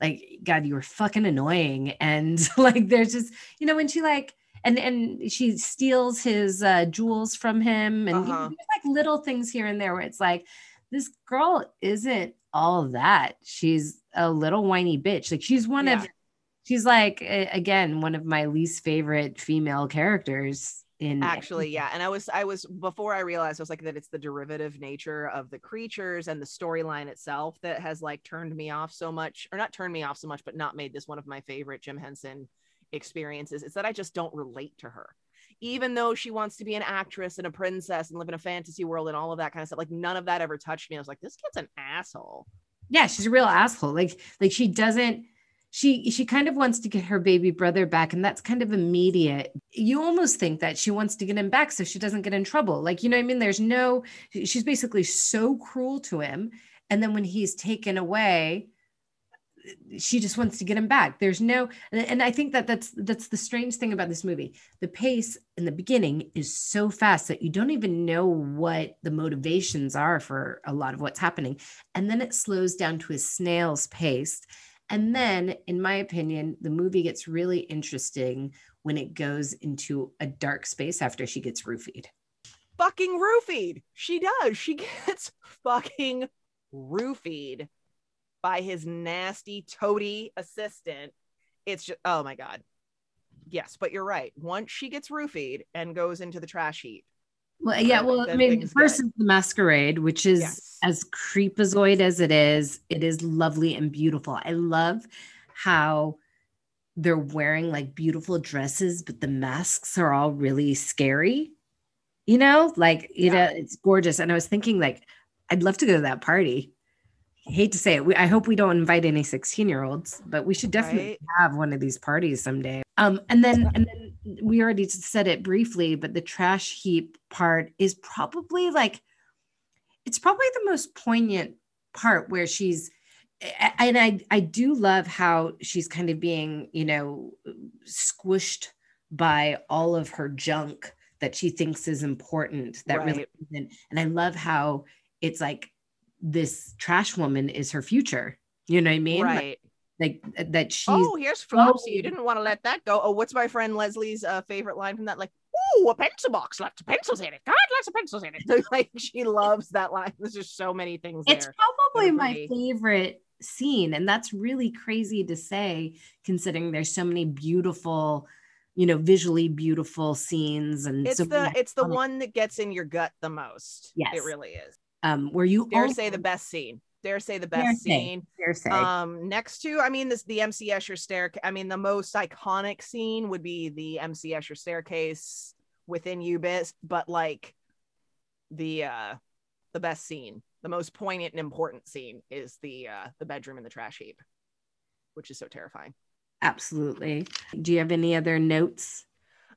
S2: like, God, you were fucking annoying. And like, there's just, you know, when she like, and and she steals his uh, jewels from him, and uh-huh. like little things here and there where it's like, this girl isn't all that. She's a little whiny bitch. Like she's one yeah. of she's like again one of my least favorite female characters in
S1: actually yeah and i was i was before i realized i was like that it's the derivative nature of the creatures and the storyline itself that has like turned me off so much or not turned me off so much but not made this one of my favorite jim henson experiences it's that i just don't relate to her. Even though she wants to be an actress and a princess and live in a fantasy world and all of that kind of stuff like none of that ever touched me. I was like this kid's an asshole.
S2: Yeah she's a real asshole. Like like she doesn't she she kind of wants to get her baby brother back and that's kind of immediate. You almost think that she wants to get him back so she doesn't get in trouble. Like you know what i mean? There's no she's basically so cruel to him and then when he's taken away she just wants to get him back there's no and i think that that's that's the strange thing about this movie the pace in the beginning is so fast that you don't even know what the motivations are for a lot of what's happening and then it slows down to a snail's pace and then, in my opinion, the movie gets really interesting when it goes into a dark space after she gets roofied.
S1: Fucking roofied. She does. She gets fucking roofied by his nasty toady assistant. It's just, oh my God. Yes, but you're right. Once she gets roofied and goes into the trash heap,
S2: well, yeah. Well, I mean, first is the masquerade, which is yes. as creepazoid as it is. It is lovely and beautiful. I love how they're wearing like beautiful dresses, but the masks are all really scary. You know, like you yeah. know, it's gorgeous. And I was thinking, like, I'd love to go to that party. Hate to say it. We, I hope we don't invite any 16 year olds, but we should definitely right? have one of these parties someday. Um, and then and then we already said it briefly, but the trash heap part is probably like it's probably the most poignant part where she's and I I do love how she's kind of being, you know, squished by all of her junk that she thinks is important that right. really isn't. And I love how it's like this trash woman is her future. You know what I mean?
S1: Right.
S2: Like, like uh, that she's
S1: oh here's Flopsy. You didn't want to let that go. Oh, what's my friend Leslie's uh, favorite line from that? Like, oh, a pencil box, lots of pencils in it. God, lots of pencils in it. like she loves that line. There's just so many things.
S2: It's probably my favorite scene, and that's really crazy to say, considering there's so many beautiful you know visually beautiful scenes and
S1: it's
S2: so
S1: the it's the one that gets in your gut the most
S2: yes
S1: it really is
S2: um where you
S1: dare also- say the best scene dare say the best dare scene.
S2: Say, dare say.
S1: Um, next to, I mean, this the MC Escher staircase. I mean, the most iconic scene would be the MC Escher staircase within Ubis, but like the uh the best scene, the most poignant and important scene is the uh the bedroom in the trash heap, which is so terrifying.
S2: Absolutely. Do you have any other notes?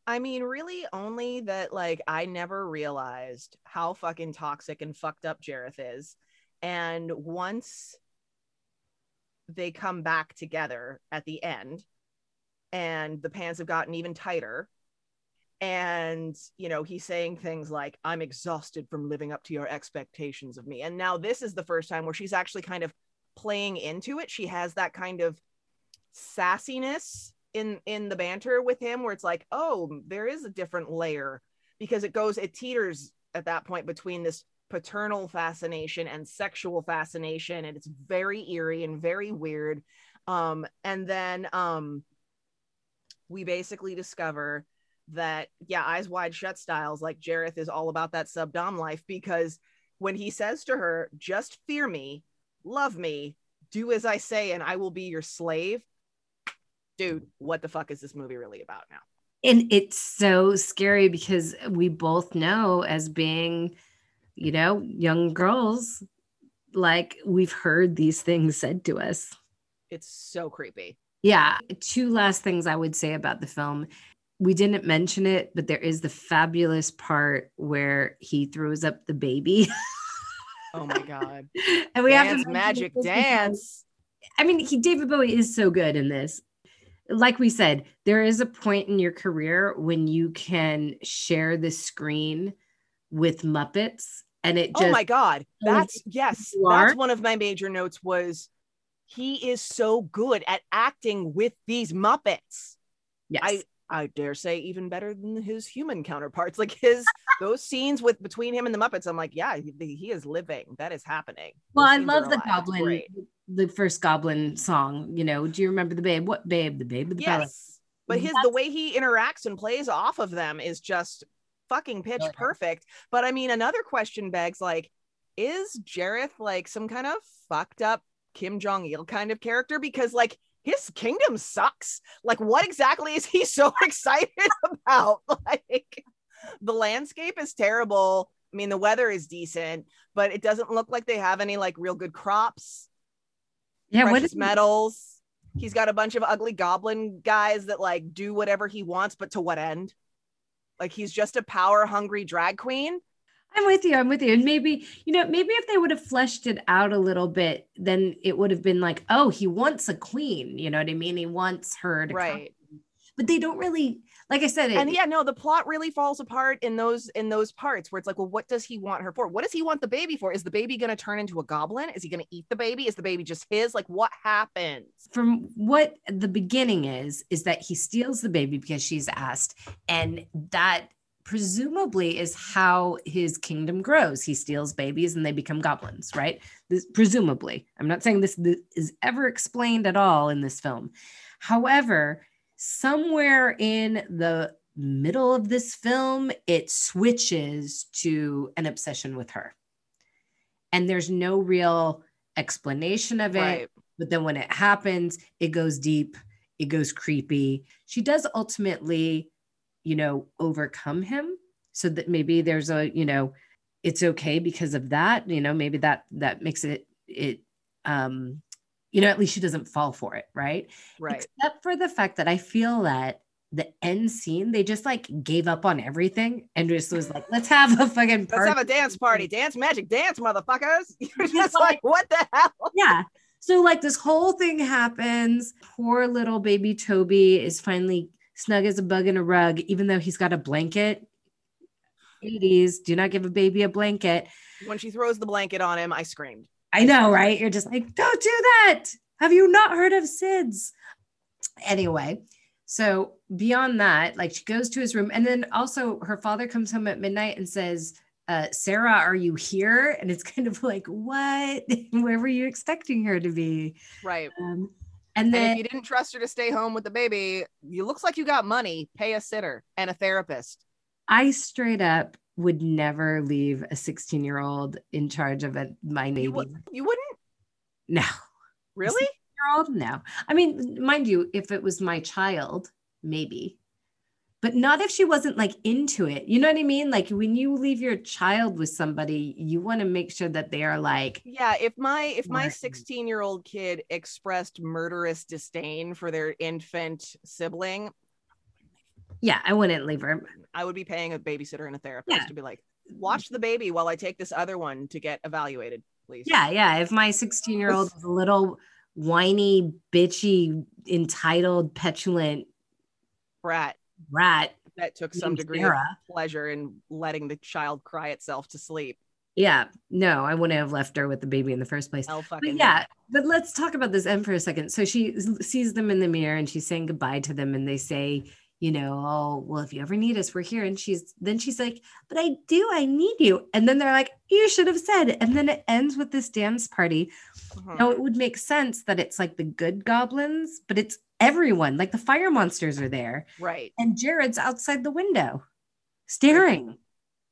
S1: I mean, really only that like I never realized how fucking toxic and fucked up Jareth is. And once they come back together at the end, and the pants have gotten even tighter, and you know he's saying things like i'm exhausted from living up to your expectations of me. And now this is the first time where she's actually kind of playing into it. She has that kind of sassiness in in the banter with him where it's like oh there is a different layer because it goes it teeters at that point between this paternal fascination and sexual fascination. And it's very eerie and very weird. Um and then um we basically discover that yeah eyes wide shut styles like jareth is all about that subdom life because when he says to her just fear me love me do as i say and i will be your slave dude what the fuck is this movie really about now
S2: and it's so scary because we both know as being you know, young girls, like we've heard these things said to us.
S1: It's so creepy.
S2: Yeah. Two last things I would say about the film. We didn't mention it, but there is the fabulous part where he throws up the baby.
S1: Oh my god.
S2: and we
S1: dance,
S2: have to
S1: magic dance.
S2: I mean, he David Bowie is so good in this. Like we said, there is a point in your career when you can share the screen with Muppets, and it just
S1: oh my god. That's yes. That's one of my major notes was he is so good at acting with these Muppets.
S2: yes.
S1: I I dare say even better than his human counterparts. Like his those scenes with between him and the Muppets, I'm like, yeah, he, he is living. That is happening.
S2: well,
S1: Those
S2: I love the
S1: alive.
S2: Goblin, the first Goblin song. You know, do you remember the Babe? What Babe? The Babe with the.
S1: Yes, but his the way he interacts and plays off of them is just fucking pitch
S2: Really?
S1: perfect. But I mean, another question begs like, is Jareth like some kind of fucked up Kim Jong Il kind of character? Because like his kingdom sucks. Like, what exactly is he so excited about? Like, the landscape is terrible. I mean, the weather is decent, but it doesn't look like they have any like real good crops
S2: Yeah, what
S1: precious
S2: is
S1: metals. He's got a bunch of ugly goblin guys that like do whatever he wants, but to what end? Like he's just a power hungry drag queen.
S2: I'm with you. I'm with you. And maybe, you know, maybe if they would have fleshed it out a little bit, then it would have been like, oh, he wants a queen. You know what I mean? He wants her to come.
S1: Right.
S2: But they don't really, like I said, it,
S1: And yeah, no, the plot really falls apart in those in those parts where it's like, well, what does he want her for? What does he want the baby for? Is the baby gonna turn into a goblin? Is he gonna eat the baby? Is the baby just his? Like what happens?
S2: from what the beginning is, is that he steals the baby because she's asked. And that presumably is how his kingdom grows. He steals babies and they become goblins, right? This presumably. I'm not saying this, this is ever explained at all in this film. However, somewhere in the middle of this film, it switches to an obsession with her. And there's no real explanation of it.
S1: Right.
S2: But then when it happens, it goes deep, it goes creepy. She does ultimately, you know, overcome him so that maybe there's a, you know, it's okay because of that, you know, maybe that that makes it it um you know, at least she doesn't fall for it, right?
S1: Right.
S2: Except for the fact that I feel that the end scene, they just like gave up on everything and just was like, let's have a fucking
S1: Let's have a dance party. Dance magic dance, motherfuckers. You're just like, what the hell?
S2: yeah. So like this whole thing happens. Poor little baby Toby is finally snug as a bug in a rug, even though he's got a blanket. 80s, do not give a baby a blanket.
S1: When she throws the blanket on him, I screamed.
S2: I know, right? You're just like, don't do that. Have you not heard of SIDS? Anyway, so beyond that, like she goes to his room, and then also her father comes home at midnight and says, uh, Sarah, are you here? And it's kind of like, what? Where were you expecting her to be?
S1: Right.
S2: Um, and
S1: And
S2: then
S1: if you didn't trust her to stay home with the baby, you looks like you got money. Pay a sitter and a therapist.
S2: I straight up would never leave a 16 year old in charge of a, my baby.
S1: You, would, you wouldn't
S2: no,
S1: really?
S2: year old, no. I mean, mind you, if it was my child, maybe, but not if she wasn't like into it. You know what I mean? Like when you leave your child with somebody, you want to make sure that they are like,
S1: Yeah. If my if my 16 year old kid expressed murderous disdain for their infant sibling,
S2: yeah, I wouldn't leave her.
S1: I would be paying a babysitter and a therapist
S2: Yeah.
S1: to be like, watch the baby while I take this other one to get evaluated, please.
S2: Yeah, yeah. If my 16 year old was a little whiny, bitchy, entitled, petulant
S1: Brat
S2: rat,
S1: that took some degree
S2: Sarah.
S1: of pleasure in letting the child cry itself to sleep.
S2: yeah, no, I wouldn't have left her with the baby in the first place. But
S1: fucking
S2: yeah, but let's talk about this end for a second. So she sees them in the mirror and she's saying goodbye to them, and they say, you know, oh, well, if you ever need us, we're here. And she's then she's like, but I do, I need you. And then they're like, you should have said. And then it ends with this dance party.
S1: Mhm.
S2: Now it would make sense that it's like the good goblins, but it's everyone. Like the fire monsters are there,
S1: Right.
S2: and Jareth's outside the window, staring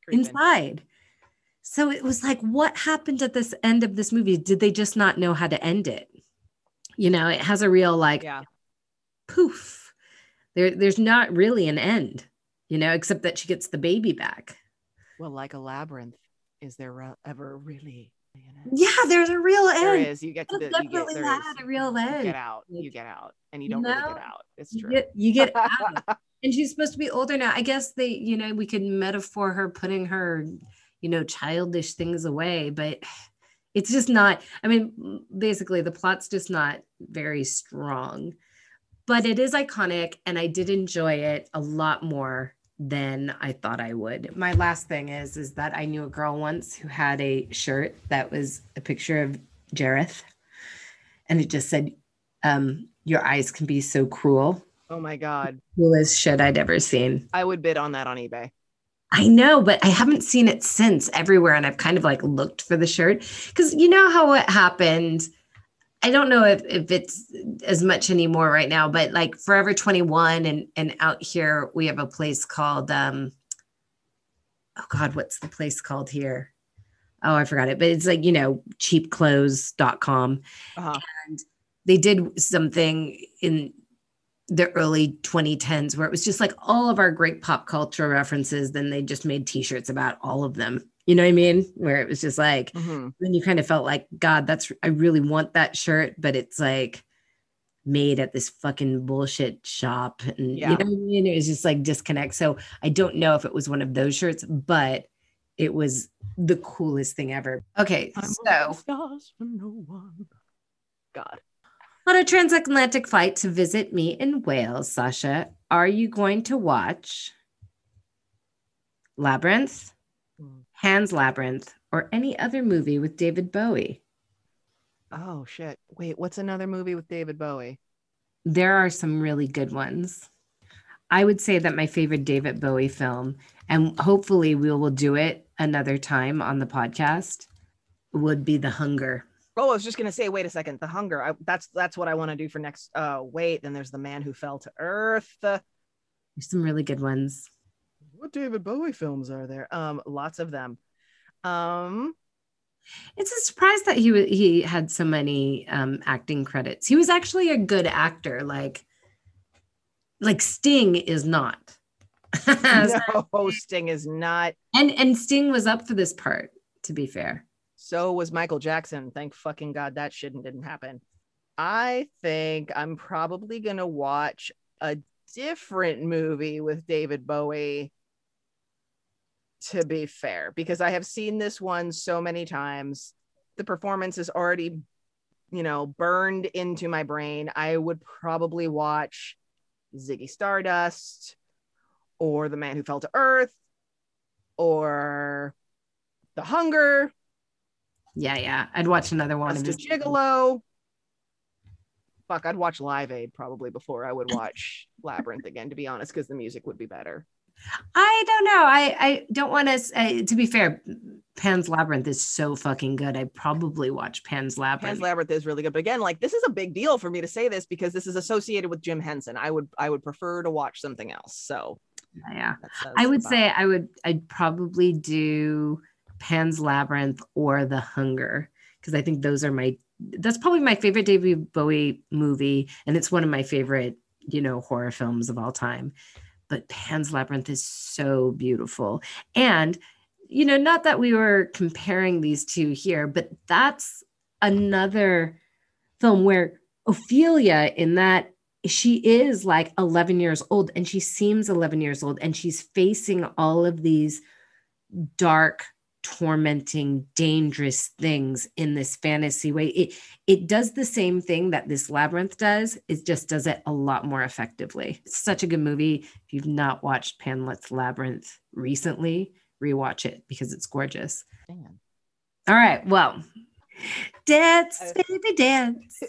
S1: Creeping.
S2: inside. So it was like, what happened at this end of this movie? Did they just not know how to end it? You know, it has a real like
S1: Yeah.
S2: poof. There, there's not really an end, you know, except that she gets the baby back.
S1: Well, like a labyrinth, is there re- ever really
S2: Yeah, there's a real
S1: There
S2: end.
S1: is. You get to the you get,
S2: definitely
S1: there
S2: had a real end You
S1: get out. You get out, and you
S2: you
S1: don't really
S2: know,
S1: get out. It's
S2: You
S1: true.
S2: get, you get out. and she's supposed to be older now. I guess they, you know, we could metaphor her putting her, you know, childish things away, but it's just not. I mean, basically, the plot's just not very strong, but it is iconic, and I did enjoy it a lot more than I thought I would. My last thing is, is that I knew a girl once who had a shirt that was a picture of Jareth, and it just said, um, "Your eyes can be so cruel."
S1: oh my god,
S2: coolest shit I'd ever seen.
S1: I would bid on that on eBay.
S2: I know, but I haven't seen it since everywhere. And I've kind of like looked for the shirt because you know how it happened. I don't know if, if it's as much anymore right now, but like Forever 21 and, and out here, we have a place called, um, oh God, what's the place called here? Oh, I forgot it, but it's like, you know, cheapclothes.com
S1: Uh-huh.
S2: they did something in the early 2010s where it was just like all of our great pop culture references then they just made t-shirts about all of them you know what i mean where it was just like
S1: Mhm.
S2: then you kind of felt like god that's i really want that shirt but it's like made at this fucking bullshit shop and
S1: Yeah.
S2: you know what i mean it was just like disconnect so i don't know if it was one of those shirts but it was the coolest thing ever okay
S1: I'm
S2: so
S1: stars for no one. God.
S2: On a transatlantic flight to visit me in Wales, Sasha, are you going to watch Labyrinth,
S1: Mm.
S2: Pan's Labyrinth, or any other movie with David Bowie?
S1: Oh shit. Wait, what's another movie with David Bowie?
S2: There are some really good ones. I would say that my favorite David Bowie film, and hopefully we will do it another time on the podcast, would be The Hunger.
S1: Oh, I was just gonna say, wait a second. The Hunger. I, that's that's what I want to do for next. Uh, wait. Then there's the Man Who Fell to Earth.
S2: There's some really good ones.
S1: What David Bowie films are there? Um, lots of them. Um,
S2: It's a surprise that he he had so many um, acting credits. He was actually a good actor. Like, like Sting is not.
S1: no, Sting is not.
S2: and and Sting was up for this part. To be fair,
S1: So was Michael Jackson. Thank fucking God that shit didn't happen. I think I'm probably gonna watch a different movie with David Bowie. To be fair, because I have seen this one so many times, the performance is already, you know, burned into my brain. I would probably watch Ziggy Stardust or The Man Who Fell to Earth or The Hunger
S2: yeah, yeah. I'd watch another one of
S1: Mr.
S2: his.
S1: Gigolo. Fuck, I'd watch Live Aid probably before I would watch Labyrinth again, to be honest, because the music would be better.
S2: I don't know. I I don't want to. Uh, to be fair, Pan's Labyrinth is so fucking good. I probably watch Pan's Labyrinth.
S1: Pan's Labyrinth is really good, but again, like this is a big deal for me to say this because this is associated with Jim Henson. I would I would prefer to watch something else. So
S2: yeah. I would
S1: about-
S2: say I would I'd probably do Pan's Labyrinth or The Hunger because I think those are my that's probably my favorite David Bowie movie and it's one of my favorite you know horror films of all time. But Pan's Labyrinth is so beautiful. And you know not that we were comparing these two here but that's another film where Ophelia in that she is like 11 years old and she seems 11 years old and she's facing all of these dark tormenting dangerous things in this fantasy way. It it does the same thing that this labyrinth does. It just does it a lot more effectively. It's such a good movie. If you've not watched Pan's labyrinth recently rewatch it because it's gorgeous.
S1: Man.
S2: all right well dance baby dance.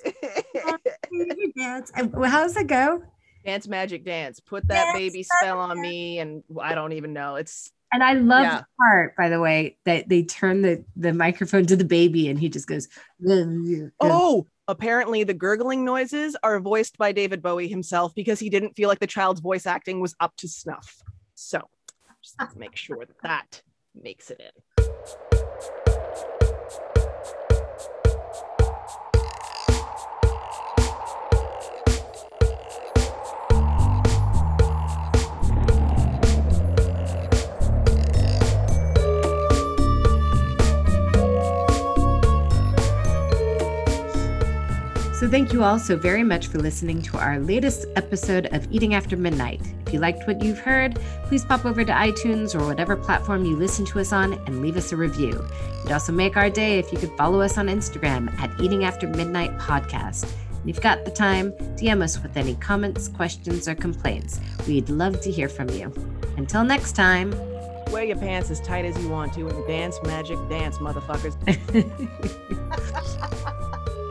S2: Baby dance. How's it go?
S1: Dance magic dance. Put that
S2: Dance,
S1: baby spell on me, and I don't even know. It's
S2: And I love
S1: Yeah.
S2: the part, by the way, that they turn the, the microphone to the baby and he just goes, oh,
S1: apparently the gurgling noises are voiced by David Bowie himself because he didn't feel like the child's voice acting was up to snuff. So just make sure that that makes it in.
S2: Thank you all so very much for listening to our latest episode of Eating After Midnight. If you liked what you've heard, please pop over to iTunes or whatever platform you listen to us on and leave us a review. It'd also make our day if you could follow us on Instagram at Eating After Midnight Podcast. And if you've got the time, DM us with any comments, questions, or complaints. We'd love to hear from you. Until next time.
S1: Wear your pants as tight as you want to and dance magic dance, motherfuckers.